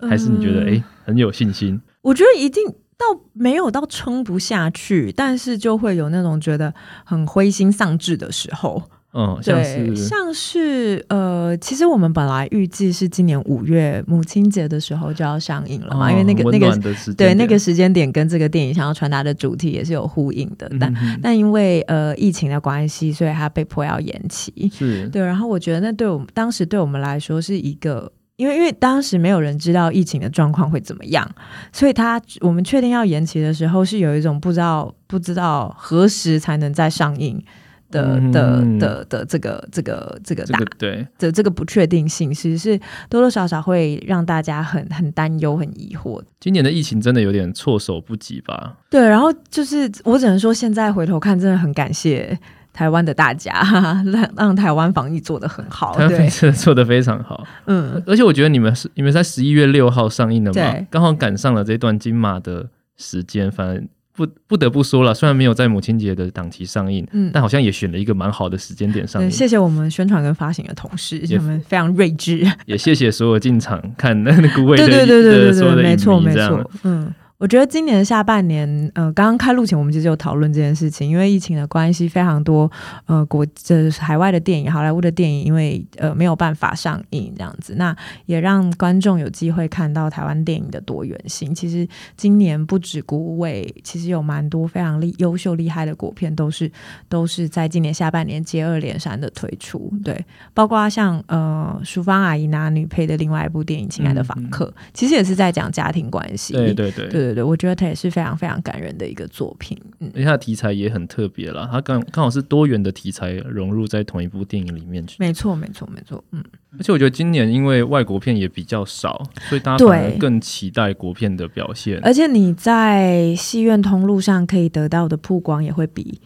还是你觉得哎、嗯、很有信心？我觉得一定到没有到撑不下去，但是就会有那种觉得很灰心丧志的时候。嗯，像是对，像是呃，其实我们本来预计是今年五月母亲节的时候就要上映了嘛，哦、因为那个那个对那个时间点跟这个电影想要传达的主题也是有呼应的，但、嗯、但因为呃疫情的关系，所以它被迫要延期。是。对，然后我觉得那对我们当时对我们来说是一个，因为因为当时没有人知道疫情的状况会怎么样，所以他我们确定要延期的时候，是有一种不知道不知道何时才能再上映的的的的这个这个这个大对的这个不确定性，其实是多多少少会让大家很很担忧、很疑惑。今年的疫情真的有点措手不及吧？对，然后就是我只能说，现在回头看，真的很感谢台湾的大家，[laughs] 让让台湾防疫做得很好，对，做得非常好。[laughs] 嗯，而且我觉得你们是你们在十一月六号上映的嘛，刚好赶上了这段金马的时间，反正。不不得不说了，虽然没有在母亲节的档期上映，嗯，但好像也选了一个蛮好的时间点上映。谢谢我们宣传跟发行的同事，他们非常睿智。也谢谢所有进场看那个 [laughs] 孤味的对对对对对对，没错没错，嗯。我觉得今年下半年，呃，刚刚开录前我们其实有讨论这件事情，因为疫情的关系，非常多呃国这海外的电影、好莱坞的电影，因为呃没有办法上映这样子，那也让观众有机会看到台湾电影的多元性。其实今年不止孤味，其实有蛮多非常厉优秀厉害的国片，都是都是在今年下半年接二连三的推出。对，包括像呃淑芳阿姨拿女配的另外一部电影《亲爱的房客》，嗯嗯，其实也是在讲家庭关系。对对对。对对对，我觉得它也是非常非常感人的一个作品，嗯，因为它的题材也很特别啦，它刚刚好是多元的题材融入在同一部电影里面去。没错，没错，没错，嗯。而且我觉得今年因为外国片也比较少，所以大家反而更期待国片的表现。而且你在戏院通路上可以得到的曝光也会比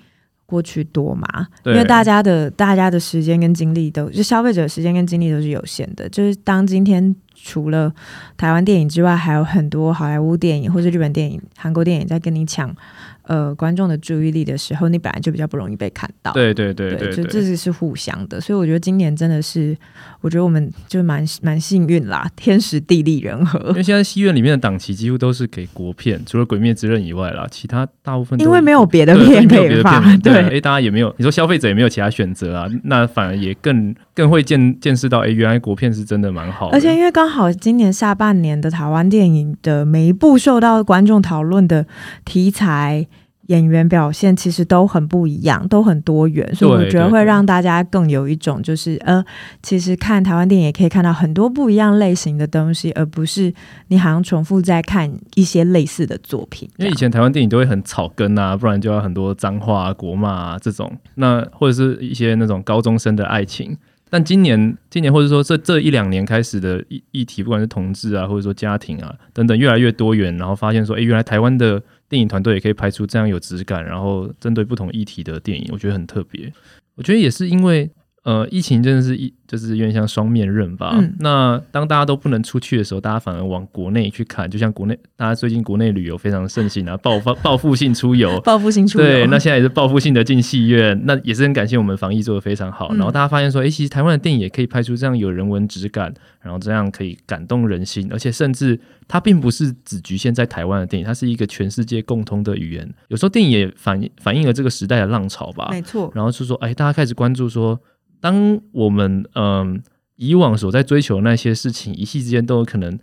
过去多嘛，因为大家的大家的时间跟精力都，就消费者的时间跟精力都是有限的，就是当今天。除了台湾电影之外，还有很多好莱坞电影或是日本电影、韩国电影在跟你抢。呃，观众的注意力的时候，你本来就比较不容易被看到。对对对对，就这是是互相的，所以我觉得今年真的是，我觉得我们就蛮蛮幸运啦，天时地利人和。因为现在戏院里面的档期几乎都是给国片，除了《鬼灭之刃》以外啦，其他大部分因为没有别的片可以放，对，哎，大家也没有，你说消费者也没有其他选择啊，那反而也更更会见见识到，哎，原来国片是真的蛮好的。而且因为刚好今年下半年的台湾电影的每一部受到观众讨论的题材。演员表现其实都很不一样，都很多元，所以我觉得会让大家更有一种就是呃，其实看台湾电影也可以看到很多不一样类型的东西，而不是你好像重复在看一些类似的作品。因为以前台湾电影都会很草根啊，不然就要很多脏话啊、国骂啊这种，那或者是一些那种高中生的爱情。但今年，今年或者说这这一两年开始的议议题，不管是同志啊，或者说家庭啊等等，越来越多元，然后发现说，哎，原来台湾的。电影团队也可以拍出这样有质感，然后针对不同议题的电影，我觉得很特别。我觉得也是因为，呃，疫情真的是一。就是有点像双面刃吧。嗯、那当大家都不能出去的时候，大家反而往国内去看。就像国内，大家最近国内旅游非常盛行啊，报报报复性出游，报复性出游。对，那现在也是报复性的进戏院。那也是很感谢我们防疫做得非常好。嗯、然后大家发现说，哎、欸，其实台湾的电影也可以拍出这样有人文质感，然后这样可以感动人心，而且甚至它并不是只局限在台湾的电影，它是一个全世界共通的语言。有时候电影也反反映了这个时代的浪潮吧。没错。然后是说，哎、欸，大家开始关注说。当我们嗯、呃、以往所在追求的那些事情一夕之间都有可能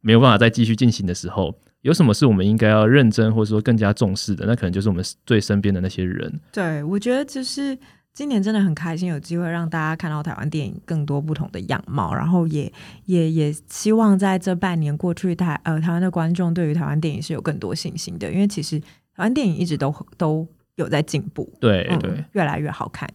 没有办法再继续进行的时候，有什么是我们应该要认真或者说更加重视的？那可能就是我们最身边的那些人。对，我觉得就是今年真的很开心，有机会让大家看到台湾电影更多不同的样貌，然后也也也希望在这半年过去台呃台湾的观众对于台湾电影是有更多信心的，因为其实台湾电影一直都都有在进步，对对、嗯，越来越好看。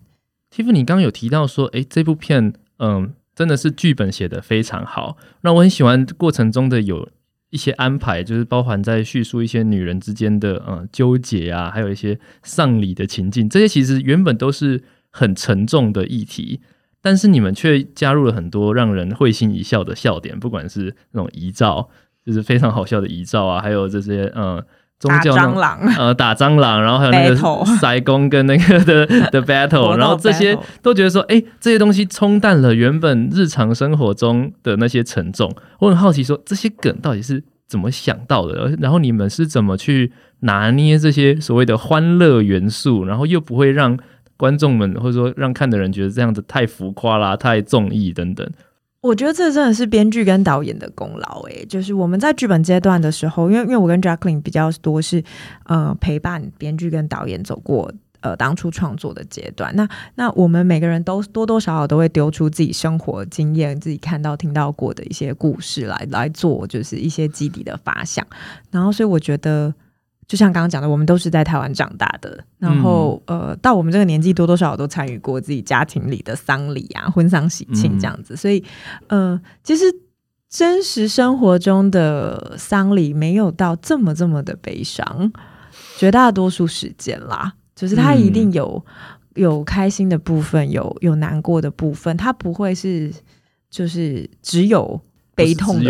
Tiffany，你刚刚有提到说，哎，这部片，嗯，真的是剧本写得非常好。那我很喜欢过程中的有一些安排，就是包含在叙述一些女人之间的嗯纠结啊，还有一些丧礼的情境。这些其实原本都是很沉重的议题，但是你们却加入了很多让人会心一笑的笑点，不管是那种遗照，就是非常好笑的遗照啊，还有这些嗯。宗教蟑螂，呃，打蟑螂，然后还有那个塞公跟那个 [laughs] 的的 battle，然后这些都觉得说，哎、欸，这些东西冲淡了原本日常生活中的那些沉重。我很好奇，说这些梗到底是怎么想到的？然后你们是怎么去拿捏这些所谓的欢乐元素，然后又不会让观众们或者说让看的人觉得这样子太浮夸啦、太综艺等等？我觉得这真的是编剧跟导演的功劳诶，就是我们在剧本阶段的时候，因为因为我跟 Jacqueline 比较多是呃陪伴编剧跟导演走过呃当初创作的阶段，那那我们每个人都多多少少都会丢出自己生活经验、自己看到听到过的一些故事来来做，就是一些基底的发想，然后所以我觉得。就像刚刚讲的，我们都是在台湾长大的，然后、嗯、呃，到我们这个年纪，多多少少都参与过自己家庭里的丧礼啊、婚丧喜庆这样子，嗯、所以呃，其实真实生活中的丧礼没有到这么这么的悲伤，绝大多数时间啦，就是他一定有、嗯、有开心的部分，有有难过的部分，他不会是就是只有。悲痛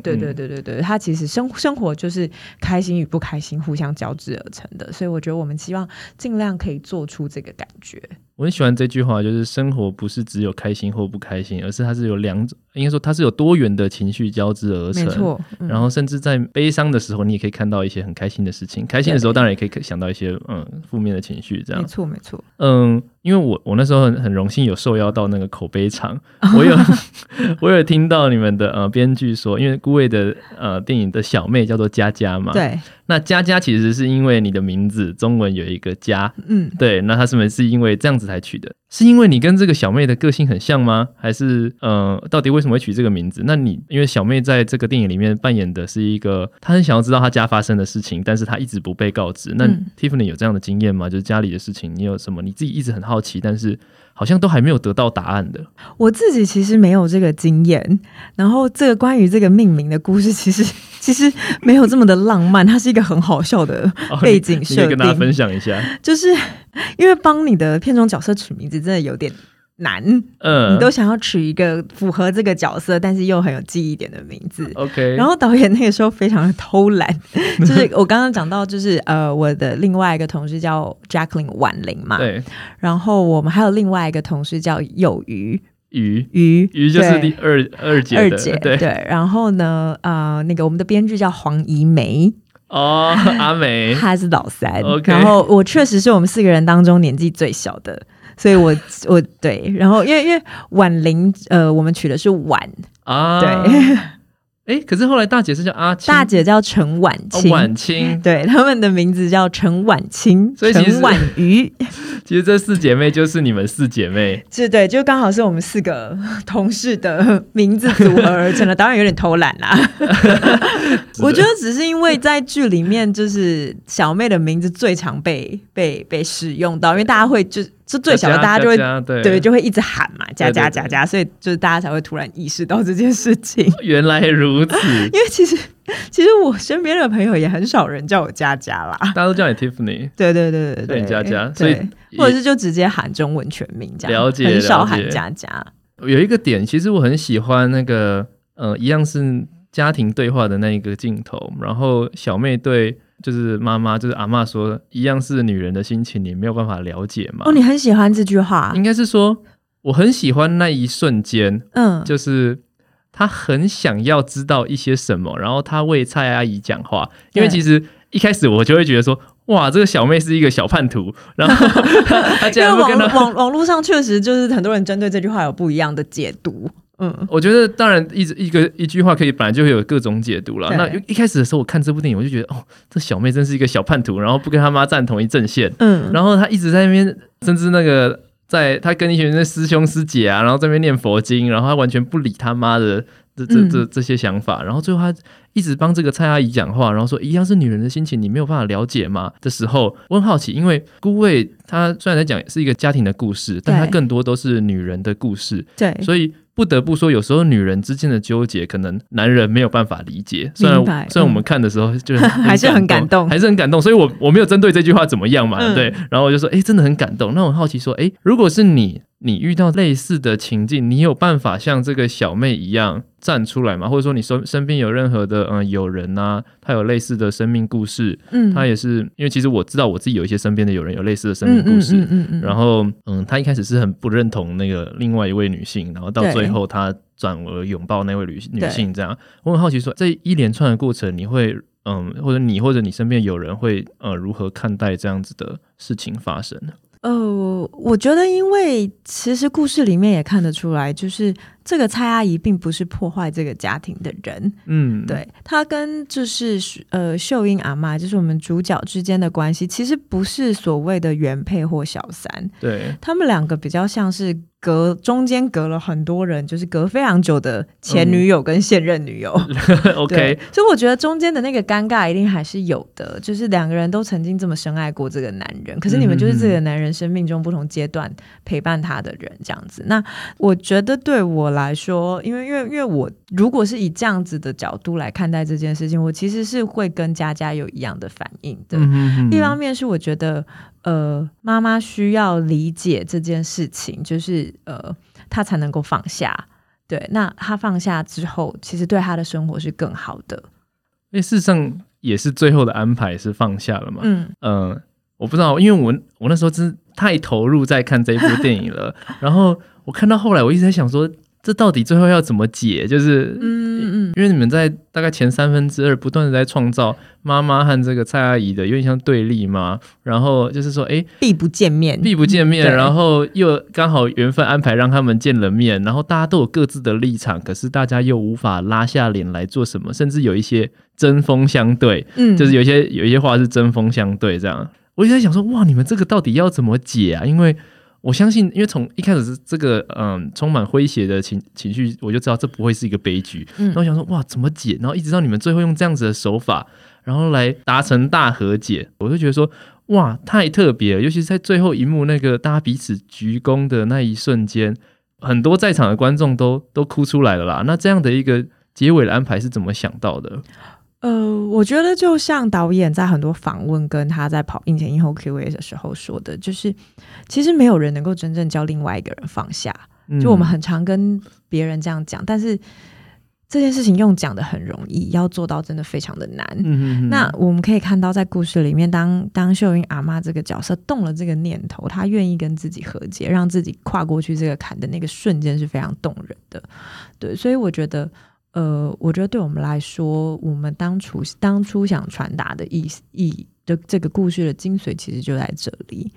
对对对对对，他其实生生活就是开心与不开心互相交织而成的，所以我觉得我们希望尽量可以做出这个感觉。我很喜欢这句话，就是生活不是只有开心或不开心，而是它是有两种，应该说它是有多元的情绪交织而成。没错，嗯、然后甚至在悲伤的时候，你也可以看到一些很开心的事情；开心的时候，当然也可以想到一些嗯负面的情绪。这样，没错没错。嗯，因为我我那时候很很荣幸有受邀到那个口碑场，[laughs] 我有 [laughs] 我有听到你们的呃编剧说，因为顾魏的呃电影的小妹叫做佳佳嘛，对。那佳佳其实是因为你的名字中文有一个佳，嗯，对，那他是不是是因为这样子才取的？是因为你跟这个小妹的个性很像吗？还是呃，到底为什么会取这个名字？那你因为小妹在这个电影里面扮演的是一个，她很想要知道她家发生的事情，但是她一直不被告知。那 Tiffany 有这样的经验吗？就是家里的事情，你有什么你自己一直很好奇，但是。好像都还没有得到答案的。我自己其实没有这个经验。然后，这个关于这个命名的故事，其实 [laughs] 其实没有这么的浪漫。它是一个很好笑的 [laughs] 背景设定。哦，跟大家分享一下。就是因为帮你的片中角色取名字，真的有点。难，嗯，你都想要取一个符合这个角色，但是又很有记忆点的名字。OK，然后导演那个时候非常的偷懒，[laughs] 就是我刚刚讲到，就是呃，我的另外一个同事叫 Jacqueline 婉玲嘛，对，然后我们还有另外一个同事叫有鱼。鱼鱼鱼就是第二二姐二姐，对。对，然后呢，呃，那个我们的编剧叫黄怡梅，哦，阿梅，[laughs] 她是老三，OK，然后我确实是我们四个人当中年纪最小的。所以我，[laughs] 我我对，然后因为因为婉玲，呃，我们取的是婉啊，对。[laughs] 哎，可是后来大姐是叫阿青，大姐叫陈婉清，哦、婉清，对，他们的名字叫陈婉清，所以陈婉瑜。[laughs] 其实这四姐妹就是你们四姐妹，是对，就刚好是我们四个同事的名字组合而成的，当然有点偷懒啦。我觉得只是因为在剧里面，就是小妹的名字最常被被被使用到，因为大家会就。是最小的，大家就会对，对，就会一直喊嘛，加加加加，所以就是大家才会突然意识到这件事情。[laughs] 原来如此，[laughs] 因为其实其实我身边的朋友也很少人叫我佳佳啦，大家都叫你 Tiffany。对对对对对，佳佳，所以或者是就直接喊中文全名这样，了解，很少喊佳佳。有一个点，其实我很喜欢那个呃，一样是家庭对话的那一个镜头，然后小妹对。就是妈妈，就是阿嬷说，一样是女人的心情，你没有办法了解嘛。哦，你很喜欢这句话？应该是说，我很喜欢那一瞬间，嗯，就是他很想要知道一些什么，然后他为蔡阿姨讲话，因为其实一开始我就会觉得说，哇，这个小妹是一个小叛徒，然后 [laughs] 她竟然会跟他网 [laughs] 网络上确实就是很多人针对这句话有不一样的解读。嗯，我觉得当然一直一个一句话可以本来就会有各种解读了。那一开始的时候，我看这部电影，我就觉得哦，这小妹真是一个小叛徒，然后不跟她妈站同一阵线。嗯，然后她一直在那边，甚至那个在她跟一群那师兄师姐啊，然后在那边念佛经，然后她完全不理他妈的这这这这些想法。然后最后她一直帮这个蔡阿姨讲话，然后说一样是女人的心情，你没有办法了解吗？的时候，我很好奇，因为孤味她虽然在讲是一个家庭的故事，但她更多都是女人的故事。对，所以。不得不说，有时候女人之间的纠结，可能男人没有办法理解。虽然虽然我们看的时候就 [laughs] 还是很感动，还是很感动。所以我我没有针对这句话怎么样嘛，对。然后我就说，哎，真的很感动。那我好奇说，哎，如果是你。你遇到类似的情境，你有办法像这个小妹一样站出来吗？或者说，你身身边有任何的嗯友人啊，他有类似的生命故事，嗯，他也是因为其实我知道我自己有一些身边的友人有类似的生命故事，嗯嗯，嗯，嗯，嗯，然后嗯，他一开始是很不认同那个另外一位女性，然后到最后他转而拥抱那位女女性，这样，我很好奇说，这一连串的过程，你会嗯，或者你或者你身边有人会呃如何看待这样子的事情发生呢？呃，我觉得，因为其实故事里面也看得出来，就是这个蔡阿姨并不是破坏这个家庭的人，嗯，对，她跟就是呃秀英阿妈，就是我们主角之间的关系，其实不是所谓的原配或小三，对，他们两个比较像是。隔中间隔了很多人，就是隔非常久的前女友跟现任女友。嗯、[laughs] OK，所以我觉得中间的那个尴尬一定还是有的，就是两个人都曾经这么深爱过这个男人，可是你们就是这个男人生命中不同阶段陪伴他的人，这样子。那我觉得对我来说，因为因为因为我如果是以这样子的角度来看待这件事情，我其实是会跟佳佳有一样的反应的。嗯、一方面是我觉得。呃，妈妈需要理解这件事情，就是呃，她才能够放下。对，那她放下之后，其实对她的生活是更好的。那事实上也是最后的安排是放下了嘛？嗯呃，我不知道，因为我我那时候真是太投入在看这一部电影了，[laughs] 然后我看到后来，我一直在想说。这到底最后要怎么解？就是，嗯嗯，因为你们在大概前三分之二不断的在创造妈妈和这个蔡阿姨的有点像对立嘛，然后就是说，哎，必不见面，必不见面，然后又刚好缘分安排让他们见了面，然后大家都有各自的立场，可是大家又无法拉下脸来做什么，甚至有一些针锋相对，嗯，就是有些有一些话是针锋相对这样。我就在想说，哇，你们这个到底要怎么解啊？因为我相信，因为从一开始是这个嗯充满诙谐的情情绪，我就知道这不会是一个悲剧。嗯，然后我想说哇，怎么解？然后一直到你们最后用这样子的手法，然后来达成大和解，我就觉得说哇，太特别了。尤其是在最后一幕那个大家彼此鞠躬的那一瞬间，很多在场的观众都都哭出来了啦。那这样的一个结尾的安排是怎么想到的？呃，我觉得就像导演在很多访问跟他在跑映前映后 Q&A 的时候说的，就是其实没有人能够真正教另外一个人放下。就我们很常跟别人这样讲，但是这件事情用讲的很容易，要做到真的非常的难。嗯，那我们可以看到，在故事里面，当当秀英阿妈这个角色动了这个念头，她愿意跟自己和解，让自己跨过去这个坎的那个瞬间是非常动人的。对，所以我觉得。呃，我觉得对我们来说，我们当初当初想传达的意意的这个故事的精髓，其实就在这里，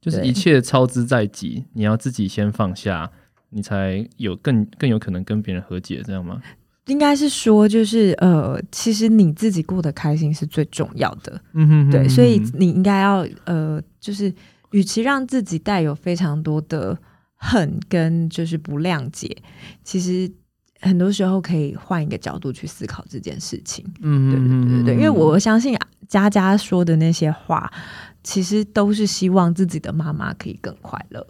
就是一切操之在己，你要自己先放下，你才有更更有可能跟别人和解，这样吗？[laughs] 应该是说，就是呃，其实你自己过得开心是最重要的，嗯哼，哼，对，所以你应该要呃，就是与其让自己带有非常多的恨跟就是不谅解，其实。很多时候可以换一个角度去思考这件事情，嗯，对对对对，因为我相信佳佳说的那些话，其实都是希望自己的妈妈可以更快乐。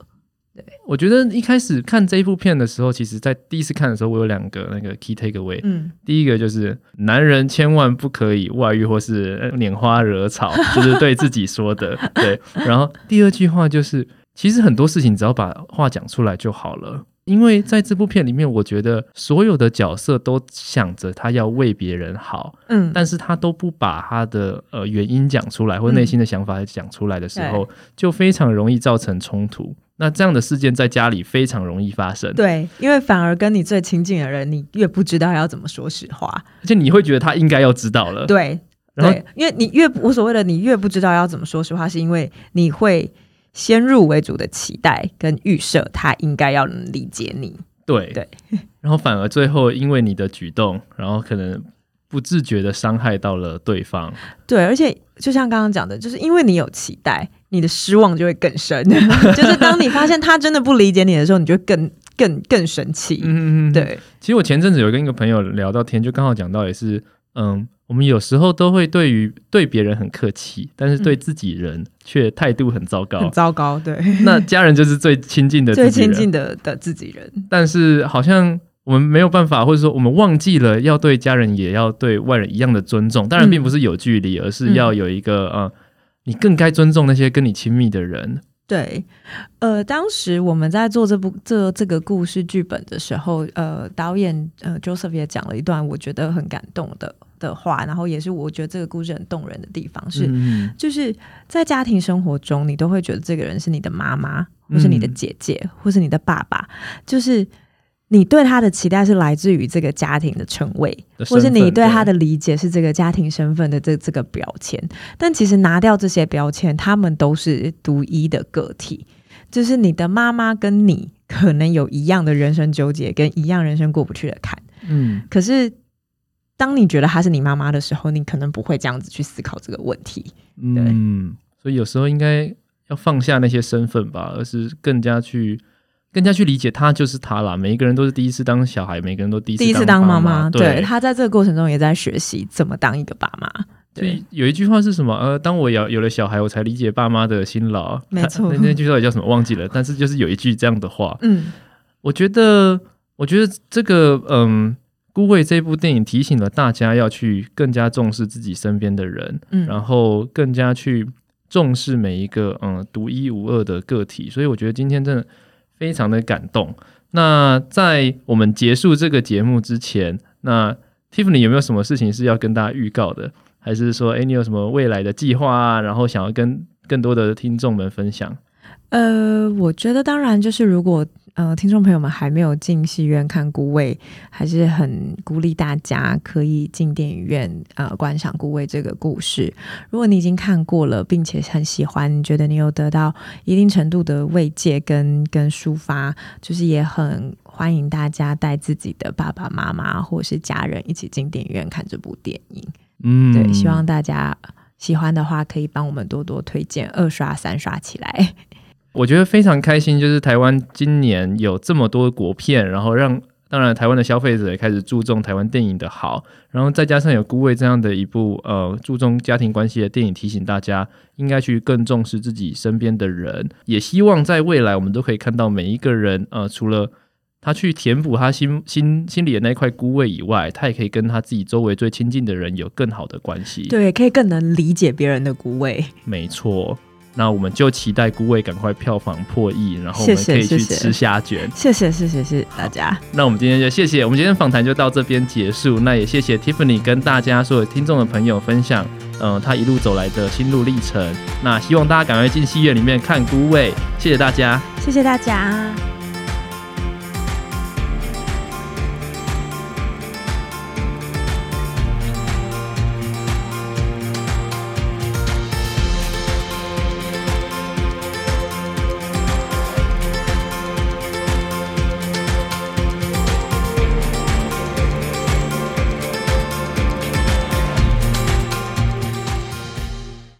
对，我觉得一开始看这一部片的时候，其实在第一次看的时候，我有两个那个 key takeaway，嗯，第一个就是男人千万不可以外遇或是拈花惹草，[laughs] 就是对自己说的，对。然后第二句话就是，其实很多事情只要把话讲出来就好了。因为在这部片里面，我觉得所有的角色都想着他要为别人好，嗯，但是他都不把他的呃原因讲出来，或内心的想法讲出来的时候，嗯，就非常容易造成冲突。那这样的事件在家里非常容易发生。对，因为反而跟你最亲近的人，你越不知道要怎么说实话，而且你会觉得他应该要知道了。对，然后对，因为你越无所谓的，你越不知道要怎么说实话，是因为你会。先入为主的期待跟预设，他应该要能理解你。对对，[laughs] 然后反而最后因为你的举动，然后可能不自觉的伤害到了对方。对，而且就像刚刚讲的，就是因为你有期待，你的失望就会更深。[laughs] 就是当你发现他真的不理解你的时候，你就更更更生气。嗯嗯，对。其实我前阵子有跟一个朋友聊到天，就刚好讲到也是，嗯。我们有时候都会对于对别人很客气，但是对自己人却态度很糟糕。很糟糕，对。[laughs] 那家人就是最亲近的 [laughs] 最亲近的的自己人。但是好像我们没有办法，或者说我们忘记了要对家人也要对外人一样的尊重。当然，并不是有距离，嗯、而是要有一个呃，你更该尊重那些跟你亲密的人。对，呃，当时我们在做这部这这个故事剧本的时候，呃，导演呃 Joseph 也讲了一段我觉得很感动的的话，然后也是我觉得这个故事很动人的地方是，嗯、就是在家庭生活中，你都会觉得这个人是你的妈妈，或是你的姐姐，嗯、或是你的爸爸，就是。你对他的期待是来自于这个家庭的称谓，或是你对他的理解是这个家庭身份的这这个标签。但其实拿掉这些标签，他们都是独一的个体。就是你的妈妈跟你可能有一样的人生纠结，跟一样人生过不去的坎。嗯，可是当你觉得她是你妈妈的时候，你可能不会这样子去思考这个问题。嗯，所以有时候应该要放下那些身份吧，而是更加去。更加去理解他就是他啦。每一个人都是第一次当小孩，每个人都第一次第一次当妈妈。对，对，他在这个过程中也在学习怎么当一个爸妈。对，有一句话是什么？呃，当我有有了小孩，我才理解爸妈的辛劳。没错，[laughs] 那那句到底叫什么？忘记了。但是就是有一句这样的话。嗯，我觉得，我觉得这个，嗯，孤味这部电影提醒了大家要去更加重视自己身边的人，嗯，然后更加去重视每一个嗯独一无二的个体。所以我觉得今天真的。非常的感动。那在我们结束这个节目之前，那 Tiffany 有没有什么事情是要跟大家预告的？还是说，诶，你有什么未来的计划啊？然后想要跟更多的听众们分享？呃，我觉得当然就是如果。呃，听众朋友们还没有进戏院看《孤味》，还是很鼓励大家可以进电影院呃观赏《孤味》这个故事。如果你已经看过了，并且很喜欢，你觉得你有得到一定程度的慰藉跟跟抒发，就是也很欢迎大家带自己的爸爸妈妈或是家人一起进电影院看这部电影。嗯，对，希望大家喜欢的话，可以帮我们多多推荐，二刷三刷起来。我觉得非常开心，就是台湾今年有这么多国片，然后让当然台湾的消费者也开始注重台湾电影的好，然后再加上有《孤味》这样的一部呃注重家庭关系的电影，提醒大家应该去更重视自己身边的人，也希望在未来我们都可以看到每一个人呃，除了他去填补他心心心里的那块孤位以外，他也可以跟他自己周围最亲近的人有更好的关系，对，可以更能理解别人的孤位，没错。那我们就期待《孤味》赶快票房破亿，然后我们可以去吃虾卷。谢谢谢谢谢谢大家。那我们今天就谢谢，我们今天访谈就到这边结束。那也谢谢 Tiffany 跟大家所有听众的朋友分享，嗯、呃，他一路走来的心路历程。那希望大家赶快进戏院里面看《孤味》，谢谢大家，谢谢大家。